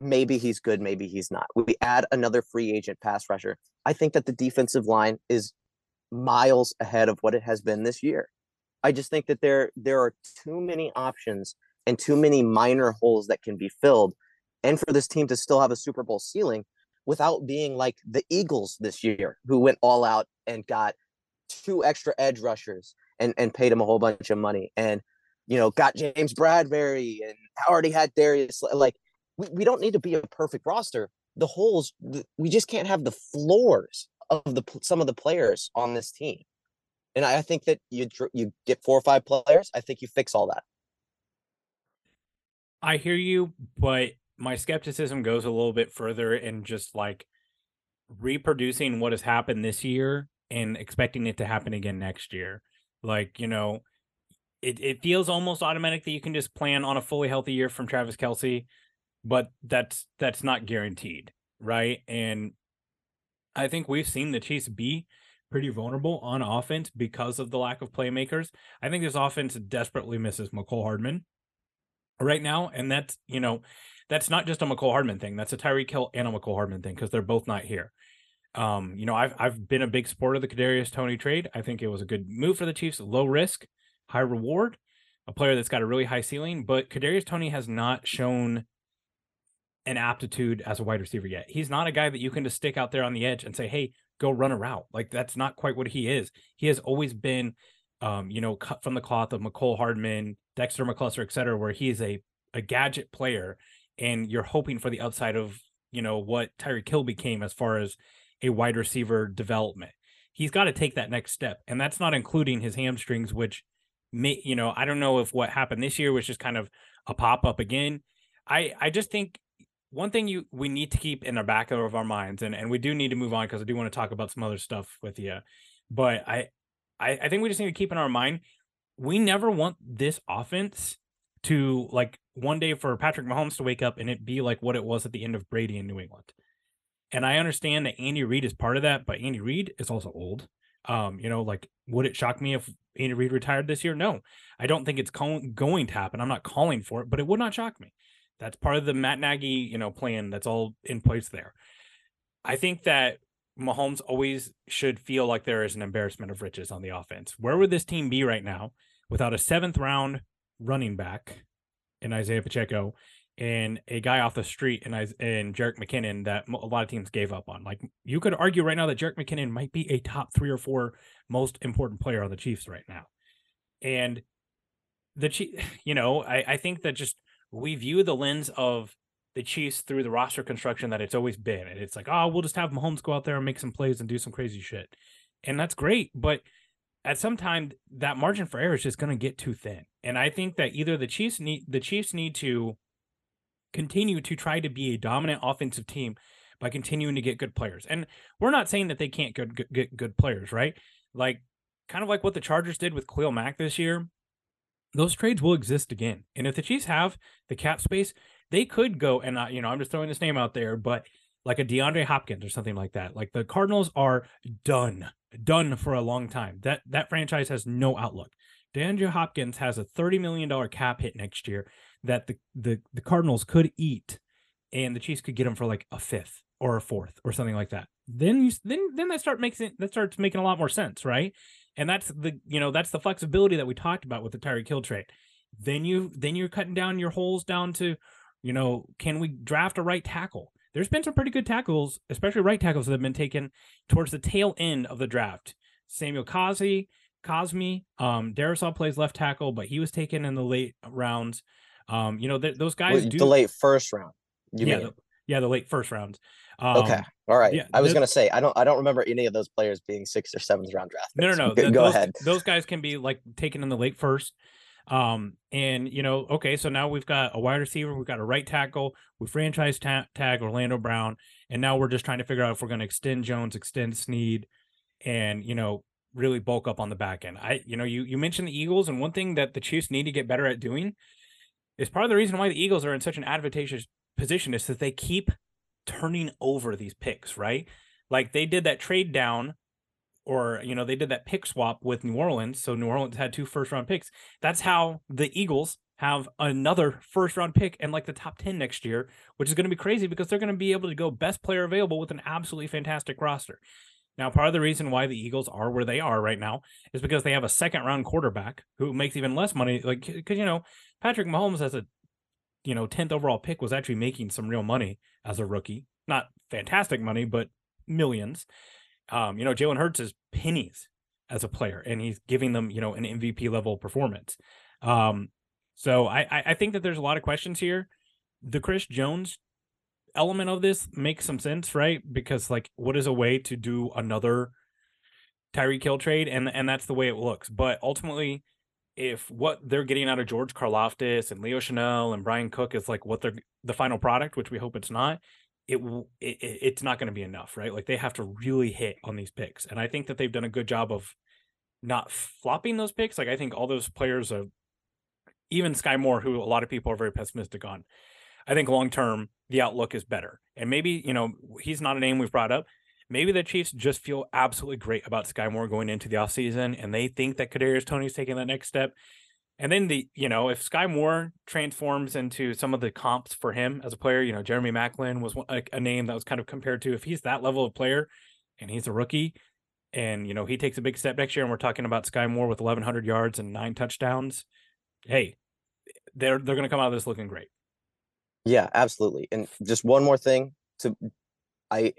maybe he's good, maybe he's not. We add another free agent pass rusher. I think that the defensive line is miles ahead of what it has been this year. I just think that there there are too many options and too many minor holes that can be filled, and for this team to still have a Super Bowl ceiling without being like the Eagles this year, who went all out and got two extra edge rushers and, and paid him a whole bunch of money and you know got James Bradberry and already had Darius like we, we don't need to be a perfect roster. The holes we just can't have the floors of the some of the players on this team. And I think that you you get four or five players. I think you fix all that. I hear you, but my skepticism goes a little bit further in just like reproducing what has happened this year and expecting it to happen again next year. Like, you know, it, it feels almost automatic that you can just plan on a fully healthy year from Travis Kelce, but that's that's not guaranteed, right? And I think we've seen the Chiefs be pretty vulnerable on offense because of the lack of playmakers. I think this offense desperately misses Mecole Hardman right now, and that's you know that's not just a Mecole Hardman thing. That's a Tyreek Hill and a Mecole Hardman thing because they're both not here. Um, you know, I've I've been a big supporter of the Kadarius Toney trade. I think it was a good move for the Chiefs, low risk, high reward, a player that's got a really high ceiling. But Kadarius Toney has not shown an aptitude as a wide receiver yet. He's not a guy that you can just stick out there on the edge and say, "Hey, go run a route." Like that's not quite what he is. He has always been, um, you know, cut from the cloth of Mecole Hardman, Dexter McCluster, et cetera, where he is a a gadget player, and you're hoping for the upside of you know what Tyreek Hill became as far as a wide receiver development. He's got to take that next step, and that's not including his hamstrings, which may you know I don't know if what happened this year was just kind of a pop up again. I I just think one thing you we need to keep in the back of our minds, and and we do need to move on because I do want to talk about some other stuff with you, but I I, I think we just need to keep in our mind we never want this offense to like one day for Patrick Mahomes to wake up and it be like what it was at the end of Brady in New England. And I understand that Andy Reid is part of that, but Andy Reid is also old. Um, you know, like would it shock me if Andy Reid retired this year? No, I don't think it's going to happen. I'm not calling for it, but it would not shock me. That's part of the Matt Nagy, you know, plan that's all in place there. I think that Mahomes always should feel like there is an embarrassment of riches on the offense. Where would this team be right now without a seventh round running back in Isaiah Pacheco and a guy off the street and and Jerick McKinnon that a lot of teams gave up on? Like you could argue right now that Jerick McKinnon might be a top three or four most important player on the Chiefs right now, and the Chief, (sighs) you know, I I think that just we view the lens of the Chiefs through the roster construction that it's always been. And it's like, oh, we'll just have Mahomes go out there and make some plays and do some crazy shit. And that's great. But at some time, that margin for error is just going to get too thin. And I think that either the Chiefs need the Chiefs need to continue to try to be a dominant offensive team by continuing to get good players. And we're not saying that they can't get, get good players, right? Like kind of like what the Chargers did with Khalil Mack this year. Those trades will exist again. And if the Chiefs have the cap space, they could go and uh, you know I'm just throwing this name out there, but like a DeAndre Hopkins or something like that. Like the Cardinals are done, done for a long time. That that franchise has no outlook. DeAndre Hopkins has a thirty million dollar cap hit next year that the the the Cardinals could eat, and the Chiefs could get him for like a fifth or a fourth or something like that. Then you then then that start makes it that starts making a lot more sense, right? And that's the you know that's the flexibility that we talked about with the Tyreek Hill trade. Then you then you're cutting down your holes down to you know, can we draft a right tackle? There's been some pretty good tackles, especially right tackles that have been taken towards the tail end of the draft. Samuel Cosmi, Cosmi, um, Darrisaw plays left tackle, but he was taken in the late rounds. Um, you know, th- those guys well, do the late first round. yeah, the, yeah, the late first rounds. Um, okay, all right. Yeah, I was gonna say I don't I don't remember any of those players being sixth or seventh round draft. No, no, no. (laughs) Go, those, ahead. Those guys can be like taken in the late first. Um, and you know, okay, so now we've got a wide receiver, we've got a right tackle, we franchise ta- tag Orlando Brown, and now we're just trying to figure out if we're going to extend Jones, extend Sneed, and you know, really bulk up on the back end. I, you know, you you mentioned the Eagles, and one thing that the Chiefs need to get better at doing is part of the reason why the Eagles are in such an advantageous position is that they keep turning over these picks, right? Like they did that trade down or you know they did that pick swap with New Orleans, so New Orleans had two first round picks. That's how the Eagles have another first round pick and like the top 10 next year, which is going to be crazy because they're going to be able to go best player available with an absolutely fantastic roster. Now, part of the reason why the Eagles are where they are right now is because they have a second round quarterback who makes even less money. Like, because, you know, Patrick Mahomes has a, you know, 10th overall pick was actually making some real money as a rookie. Not fantastic money, but millions. Um, you know, Jalen Hurts is pennies as a player, and he's giving them, you know, an MVP level performance. Um, so I, I think that there's a lot of questions here. The Chris Jones element of this makes some sense, right? Because like, what is a way to do another Tyreek Hill trade, and and that's the way it looks. But ultimately, if what they're getting out of George Karlaftis and Leo Chenal and Bryan Cook is like what they're the final product, which we hope it's not, it, it it's not going to be enough, right? Like they have to really hit on these picks, and I think that they've done a good job of not flopping those picks. Like I think all those players are, even Sky Moore, who a lot of people are very pessimistic on. I think long term the outlook is better, and maybe you know he's not a name we've brought up. Maybe the Chiefs just feel absolutely great about Sky Moore going into the offseason, and they think that Kadarius Toney's taking that next step. And then the, you know, if Sky Moore transforms into some of the comps for him as a player, you know, Jeremy Maclin was a, a name that was kind of compared to if he's that level of player and he's a rookie and, you know, he takes a big step next year and we're talking about Sky Moore with 1,100 yards and nine touchdowns. Hey, they're, they're going to come out of this looking great. Yeah, absolutely. And just one more thing to, I,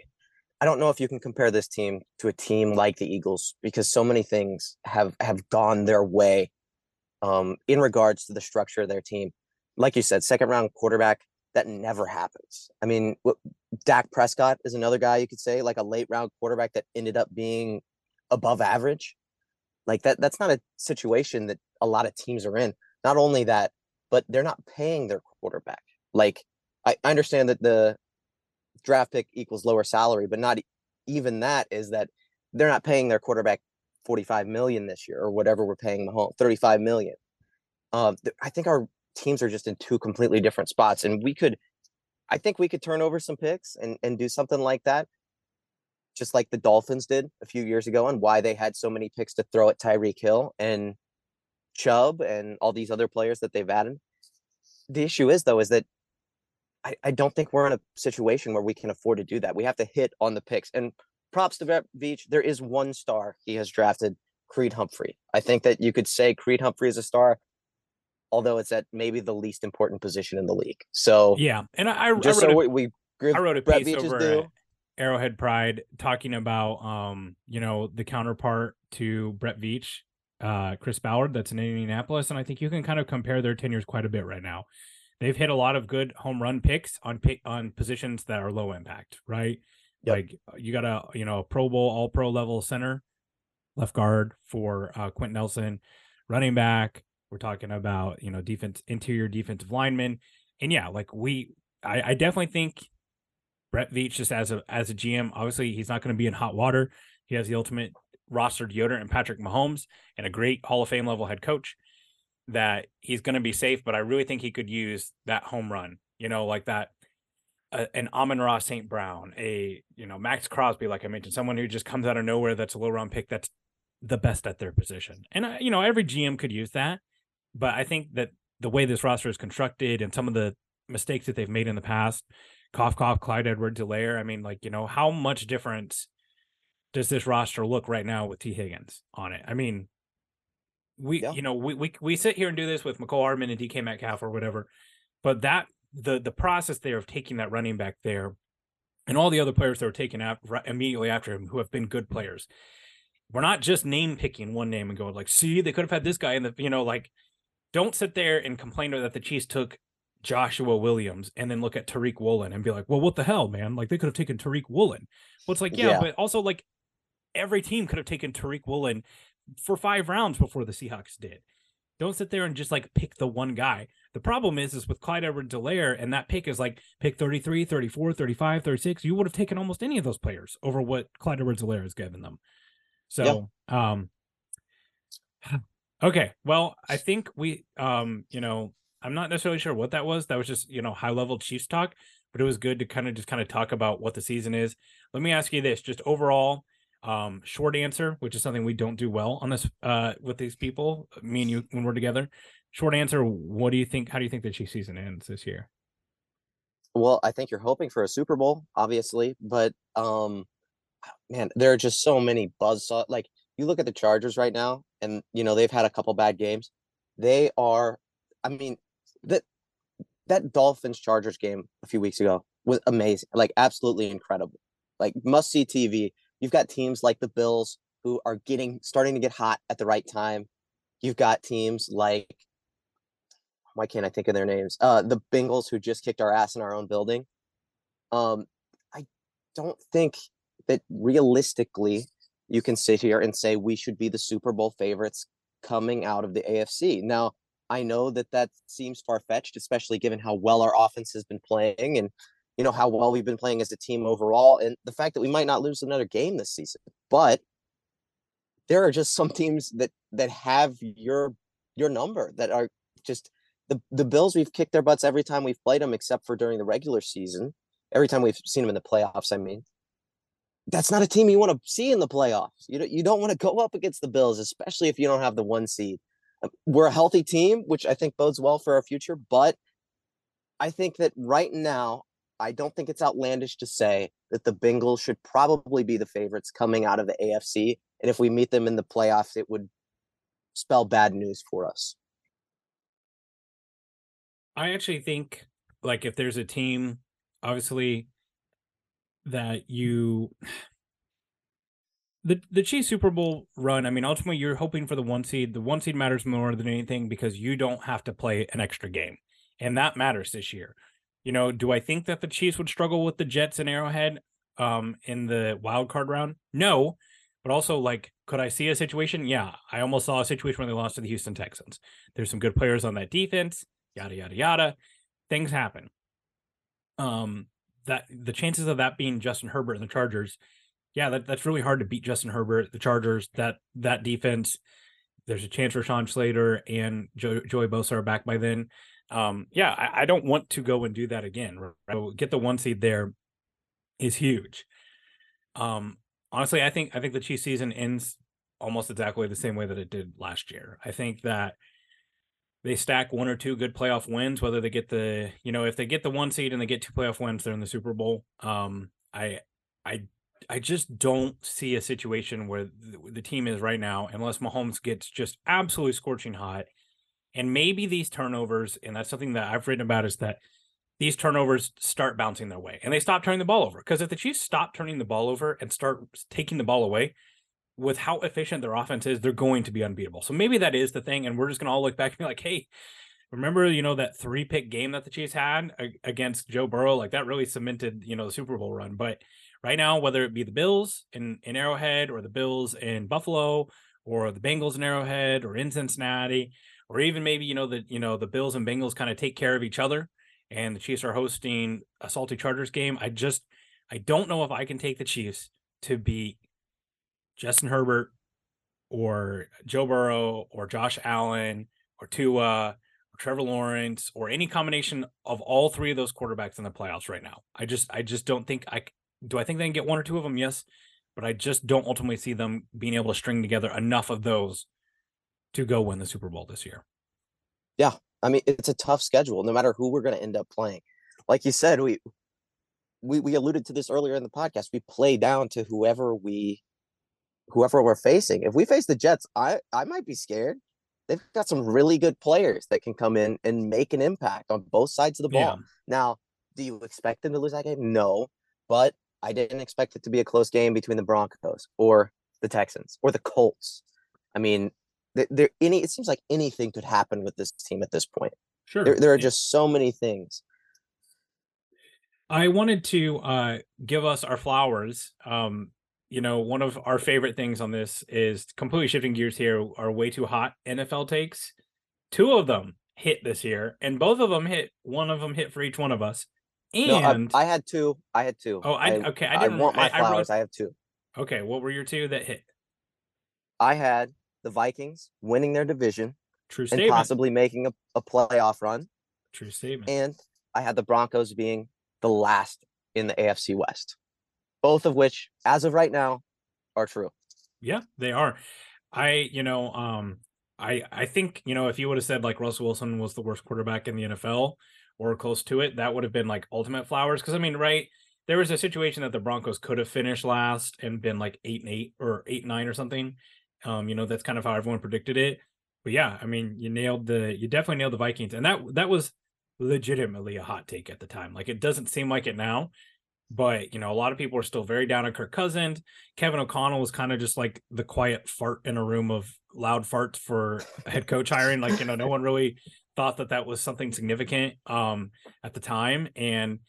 I don't know if you can compare this team to a team like the Eagles because so many things have have gone their way um, in regards to the structure of their team. Like you said, second round quarterback, that never happens. I mean, Dak Prescott is another guy you could say, like a late round quarterback that ended up being above average. Like that, that's not a situation that a lot of teams are in. Not only that, but they're not paying their quarterback. Like I understand that the draft pick equals lower salary, but not even that is that they're not paying their quarterback 45 million this year or whatever we're paying Mahomes, 35 million. Uh, I think our teams are just in two completely different spots. And we could, I think we could turn over some picks and, and do something like that, just like the Dolphins did a few years ago, and why they had so many picks to throw at Tyreek Hill and Chubb and all these other players that they've added. The issue is, though, is that I, I don't think we're in a situation where we can afford to do that. We have to hit on the picks. And props to Brett Veach. There is one star he has drafted, Creed Humphrey. I think that you could say Creed Humphrey is a star, although it's at maybe the least important position in the league. So yeah, and I, I just I so a, we, we I wrote a Brett piece over Arrowhead Pride talking about um you know the counterpart to Brett Veach, uh Chris Ballard that's in Indianapolis, and I think you can kind of compare their tenures quite a bit right now. They've hit a lot of good home run picks on pick on positions that are low impact, right? Yep. Like you got a you know a Pro Bowl, All Pro level center, left guard for uh, Quenton Nelson, running back. We're talking about you know defense interior defensive lineman, and yeah, like we, I, I definitely think Brett Veach just as a as a GM, obviously he's not going to be in hot water. He has the ultimate roster deodorant and Patrick Mahomes and a great Hall of Fame level head coach that he's going to be safe, but I really think he could use that home run, you know, like that uh, an Amon-Ra St. Brown, a you know Maxx Crosby, like I mentioned, someone who just comes out of nowhere that's a low round pick that's the best at their position, and uh, you know every GM could use that, but I think that the way this roster is constructed and some of the mistakes that they've made in the past, cough cough, Clyde Edwards-Helaire, I mean, like you know how much difference does this roster look right now with Tee Higgins on it? I mean, we Yeah. you know we we we sit here and do this with Mecole Hardman and DK Metcalf or whatever, but that the the process there of taking that running back there and all the other players that were taken out right immediately after him who have been good players. We're not just name picking one name and going like, see, they could have had this guy in the you know like, don't sit there and complain that the Chiefs took Joshua Williams and then look at Tariq Woolen and be like, well, what the hell, man? Like they could have taken Tariq Woolen. Well, it's like, yeah, Yeah. but also like every team could have taken Tariq Woolen for five rounds before the Seahawks did. Don't sit there and just like pick the one guy. The problem is, is with Clyde Edwards-Helaire, and that pick is like pick 33, 34, 35, 36. You would have taken almost any of those players over what Clyde Edwards-Helaire has given them. So, um, (sighs) okay. Well, I think we, um, you know, I'm not necessarily sure what that was. That was just, you know, high level Chiefs talk, but it was good to kind of just kind of talk about what the season is. Let me ask you this just overall, um, short answer, which is something we don't do well on this, uh, with these people, me and you, when we're together. Short answer, what do you think? How do you think the Chiefs season ends this year? Well, I think you're hoping for a Super Bowl, obviously, but um, man, there are just so many buzzsaw. Like you look at the Chargers right now, and you know they've had a couple bad games. They are, I mean, that that Dolphins Chargers game a few weeks ago was amazing, like absolutely incredible, like must see TV. You've got teams like the Bills who are getting starting to get hot at the right time. You've got teams like why can't I think of their names? Uh, the Bengals who just kicked our ass in our own building. Um, I don't think that realistically you can sit here and say we should be the Super Bowl favorites coming out of the AFC. Now, I know that that seems far fetched, especially given how well our offense has been playing and you know how well we've been playing as a team overall, and the fact that we might not lose another game this season. But there are just some (laughs) teams that that have your your number that are just the the Bills. We've kicked their butts every time we've played them, except for during the regular season. Every time we've seen them in the playoffs, I mean, that's not a team you want to see in the playoffs. You don't you don't want to go up against the Bills, especially if you don't have the one seed. Um, We're a healthy team, which I think bodes well for our future. But I think that right now, I don't think it's outlandish to say that the Bengals should probably be the favorites coming out of the AFC. And if we meet them in the playoffs, it would spell bad news for us. I actually think like if there's a team, obviously that you the the Chiefs Super Bowl run, I mean, ultimately you're hoping for the one seed. The one seed matters more than anything because you don't have to play an extra game. And that matters this year. You know, do I think that the Chiefs would struggle with the Jets and Arrowhead um in the wild card round? No. But also, like, could I see a situation? Yeah. I almost saw a situation where they lost to the Houston Texans. There's some good players on that defense, yada yada yada. Things happen. Um that the chances of that being Justin Herbert and the Chargers, yeah, that, that's really hard to beat Justin Herbert, the Chargers, that that defense. There's a chance for Sean Slater and jo- Joey Bosa are back by then. Um, yeah, I, I, don't want to go and do that again. Right? Get the one seed there is huge. Um, honestly, I think I think the Chiefs season ends almost exactly the same way that it did last year. I think that they stack one or two good playoff wins, whether they get the, you know, if they get the one seed and they get two playoff wins, they're in the Super Bowl. Um, I, I, I just don't see a situation where the, the team is right now, unless Mahomes gets just absolutely scorching hot. And maybe these turnovers, and that's something that I've written about, is that these turnovers start bouncing their way and they stop turning the ball over. Because if the Chiefs stop turning the ball over and start taking the ball away, with how efficient their offense is, they're going to be unbeatable. So maybe that is the thing, and we're just gonna all look back and be like, hey, remember, you know, that three pick game that the Chiefs had against Joe Burrow? Like that really cemented, you know, the Super Bowl run. But right now, whether it be the Bills in, in Arrowhead or the Bills in Buffalo or the Bengals in Arrowhead or in Cincinnati, or even maybe, you know, the you know, the Bills and Bengals kind of take care of each other and the Chiefs are hosting a salty Chargers game. I just I don't know if I can take the Chiefs to beat Justin Herbert or Joe Burrow or Josh Allen or Tua or Trevor Lawrence or any combination of all three of those quarterbacks in the playoffs right now. I just I just don't think I do I think they can get one or two of them? Yes, but I just don't ultimately see them being able to string together enough of those to go win the Super Bowl this year. Yeah, I mean it's a tough schedule no matter who we're going to end up playing. Like you said, we we we alluded to this earlier in the podcast. We play down to whoever we whoever we're facing. If we face the Jets, I I might be scared. They've got some really good players that can come in and make an impact on both sides of the ball. Yeah. Now, do you expect them to lose that game? No, but I didn't expect it to be a close game between the Broncos or the Texans or the Colts. I mean, there any it seems like anything could happen with this team at this point. Sure. There, there are just so many things. I wanted to uh, give us our flowers um, you know, one of our favorite things on this is completely shifting gears here are way too hot NFL takes. Two of them hit this year, and both of them hit. One of them hit for each one of us. And no, I, I, had two. I had two. Oh, I, I okay. I didn't I want my flowers. I, wrote, I have two. Okay, what were your two that hit? I had the Vikings winning their division, true statement, and possibly making a, a playoff run. True statement. And I had the Broncos being the last in the AFC West both of which, as of right now, are true. Yeah, they are. I, you know, um, I I think you know if you would have said like Russell Wilson was the worst quarterback in the NFL or close to it, that would have been like ultimate flowers. Because I mean, right, there was a situation that the Broncos could have finished last and been like eight and eight or eight and nine or something. Um, you know, that's kind of how everyone predicted it. But yeah, I mean, you nailed the you definitely nailed the Vikings, and that that was legitimately a hot take at the time. Like it doesn't seem like it now, but you know, a lot of people are still very down on Kirk Cousins. Kevin O'Connell was kind of just like the quiet fart in a room of loud farts for head coach hiring. Like you know, no one really thought that that was something significant um, at the time, and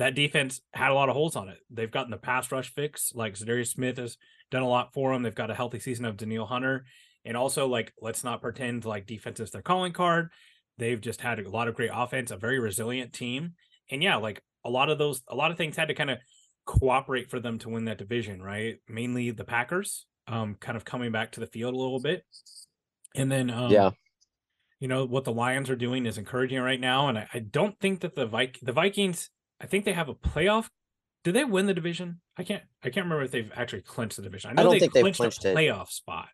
that defense had a lot of holes on it. They've gotten the pass rush fix. Like Za'Darius Smith has done a lot for them. They've got a healthy season of Danielle Hunter, and also like let's not pretend like defense is their calling card. They've just had a lot of great offense, a very resilient team, and yeah, like a lot of those a lot of things had to kind of cooperate for them to win that division, right? Mainly the Packers, um, kind of coming back to the field a little bit. And then um, yeah. You know what the Lions are doing is encouraging right now, and I, I don't think that the Vik- the Vikings. I think they have a playoff. Did they win the division? I can't. I can't remember if they've actually clinched the division. I know I don't they think clinched they've clinched a playoff it. spot.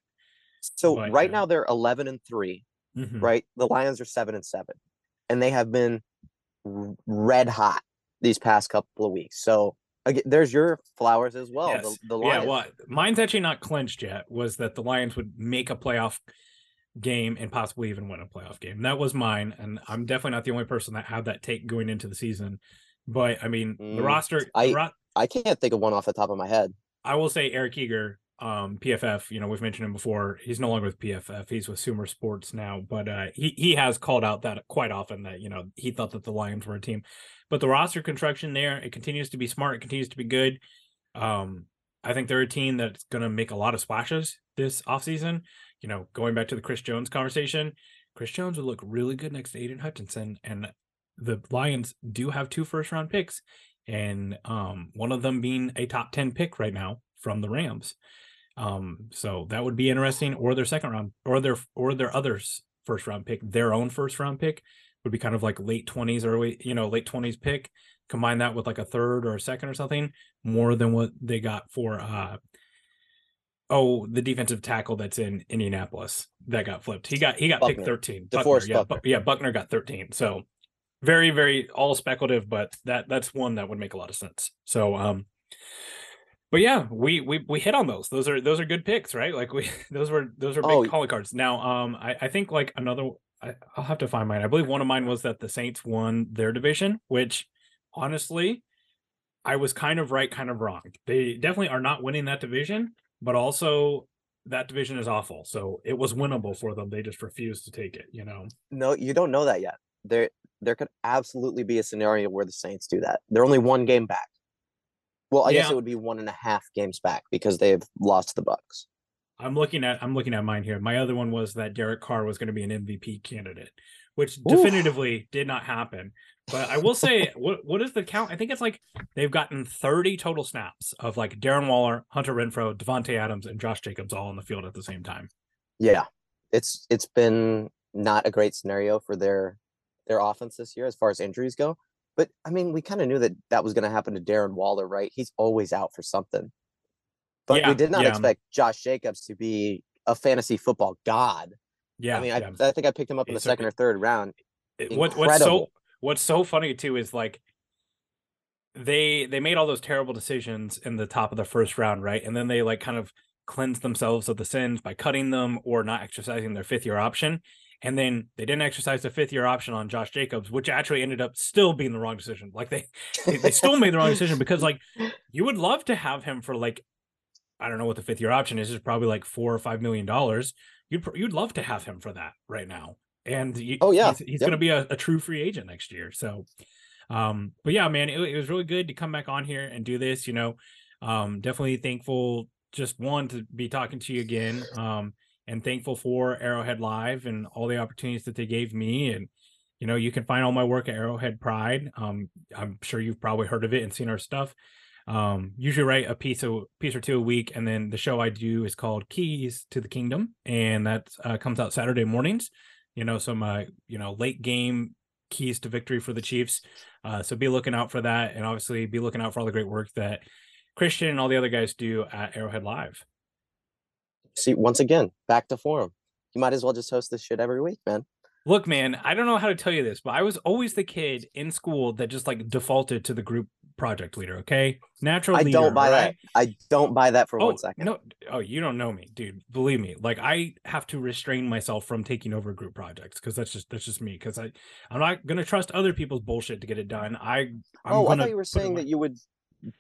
So but, right uh, now they're eleven and 3 mm-hmm. Right, the Lions are seven and seven, and they have been red hot these past couple of weeks. So again, there's your flowers as well. Yes. The, the yeah, well, mine's actually not clinched yet. Was that the Lions would make a playoff game and possibly even win a playoff game? That was mine, and I'm definitely not the only person that had that take going into the season. But I mean, mm, the roster. I the ro- I can't think of one off the top of my head. I will say Eric Eager um PFF, you know, we've mentioned him before. He's no longer with PFF. He's with Sumer Sports now, but uh he he has called out that quite often that, you know, he thought that the Lions were a team. But the roster construction there, it continues to be smart, it continues to be good. Um I think they're a team that's going to make a lot of splashes this offseason. You know, going back to the Chris Jones conversation, Chris Jones would look really good next to Aidan Hutchinson and the Lions do have two first round picks and um one of them being a top 10 pick right now from the Rams. Um, so that would be interesting, or their second round, or their or their others first round pick, their own first round pick, would be kind of like late 20s, early, you know, late 20s pick. Combine that with like a third or a second or something, more than what they got for uh oh, the defensive tackle that's in Indianapolis that got flipped. He got he got picked 13. DeForest Buckner, yeah, Buckner. Bu- yeah, Buckner got 13. So very, very all speculative, but that that's one that would make a lot of sense. So um but yeah, we we we hit on those. Those are those are good picks, right? Like we (laughs) those were those are big Oh. calling cards. Now, um, I I think like another. I, I'll have to find mine. I believe one of mine was that the Saints won their division, which honestly, I was kind of right, kind of wrong. They definitely are not winning that division, but also that division is awful. So it was winnable for them. They just refused to take it. You know. No, you don't know that yet. There, there could absolutely be a scenario where the Saints do that. They're only one game back. Well, I guess it would be one and a half games back because they've lost the Bucs. I'm looking at I'm looking at mine here. My other one was that Derek Carr was going to be an MVP candidate, which Oof. definitively did not happen. But I will say, what what is the count? I think it's like they've gotten 30 total snaps of like Darren Waller, Hunter Renfrow, Davante Adams, and Josh Jacobs all on the field at the same time. Yeah, it's it's been not a great scenario for their their offense this year as far as injuries go. But I mean, we kind of knew that that was going to happen to Darren Waller, right? He's always out for something. But Yeah, we did not yeah. Um expect Josh Jacobs to be a fantasy football god. Yeah, I mean, yeah. I, I think I picked him up in the It's a- second or third round. It- what what's so what's so funny too is like they they made all those terrible decisions in the top of the first round, right? And then they like kind of cleansed themselves of the sins by cutting them or not exercising their fifth year option. And then they didn't exercise the fifth year option on Josh Jacobs, which actually ended up still being the wrong decision. Like they they, they still made the wrong decision because like you would love to have him for like I don't know what the fifth year option is. It's probably like four or five million dollars. You'd you'd love to have him for that right now. And you, Oh, yeah. he's, he's Yep. going to be a, a true free agent next year. So, um, but yeah, man, it, it was really good to come back on here and do this. You know, um, definitely thankful. Just one to be talking to you again. Um, and thankful for Arrowhead Live and all the opportunities that they gave me. And you know, you can find all my work at Arrowhead Pride. Um, I'm sure you've probably heard of it and seen our stuff um usually write a piece of piece or two a week and then the show i do is called keys to the kingdom and that uh, comes out saturday mornings you know some uh you know late game keys to victory for the chiefs uh so be looking out for that and obviously be looking out for all the great work that christian and all the other guys do at arrowhead live See, once again, back to form. You might as well just host this shit every week, man. look man i don't know how to tell you this but i was always the kid in school that just like defaulted to the group project leader okay natural I leader, don't buy right? that. I don't buy that for oh, one second. No, oh, you don't know me, dude. Believe me. Like I have to restrain myself from taking over group projects because that's just that's just me. Because I I'm not gonna trust other people's bullshit to get it done. I I'm oh, I thought you were saying my- that you would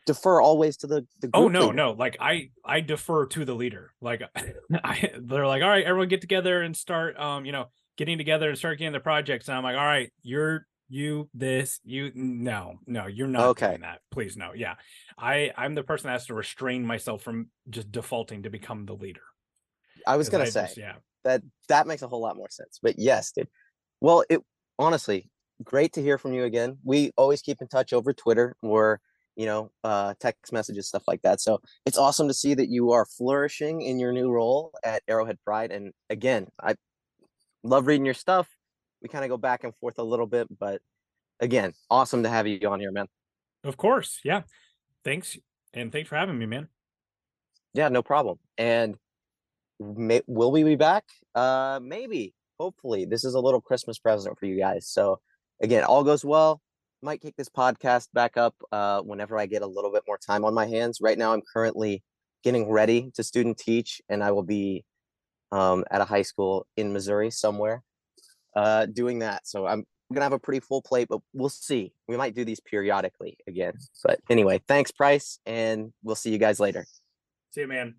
defer always to the the. Oh no, leader. no. Like I I defer to the leader. Like (laughs) I they're like, all right, everyone get together and start um, you know, getting together and start getting the projects. And I'm like, all right, you're you this you no no you're not Okay. doing that please no yeah i i'm the person that has to restrain myself from just defaulting to become the leader I was gonna I say just- yeah that that makes a whole lot more sense. But yes, dude. Well, it honestly great to hear from you again. We always keep in touch over Twitter or you know uh, text messages stuff like that. So it's awesome to see that you are flourishing in your new role at Arrowhead Pride. And again, I love reading your stuff. We kind of go back and forth a little bit, but again, awesome to have you on here, man. Of course. Yeah. Thanks. And thanks for having me, man. Yeah, no problem. And may, will we be back? Uh, maybe. Hopefully, this is a little Christmas present for you guys. So, again, all goes well. Might kick this podcast back up uh, whenever I get a little bit more time on my hands. Right now, I'm currently getting ready to student teach, and I will be um, at a high school in Missouri somewhere uh, doing that. So I'm gonna have a pretty full plate, but we'll see. We might do these periodically again. But anyway, thanks, Price, and we'll see you guys later. See you, man.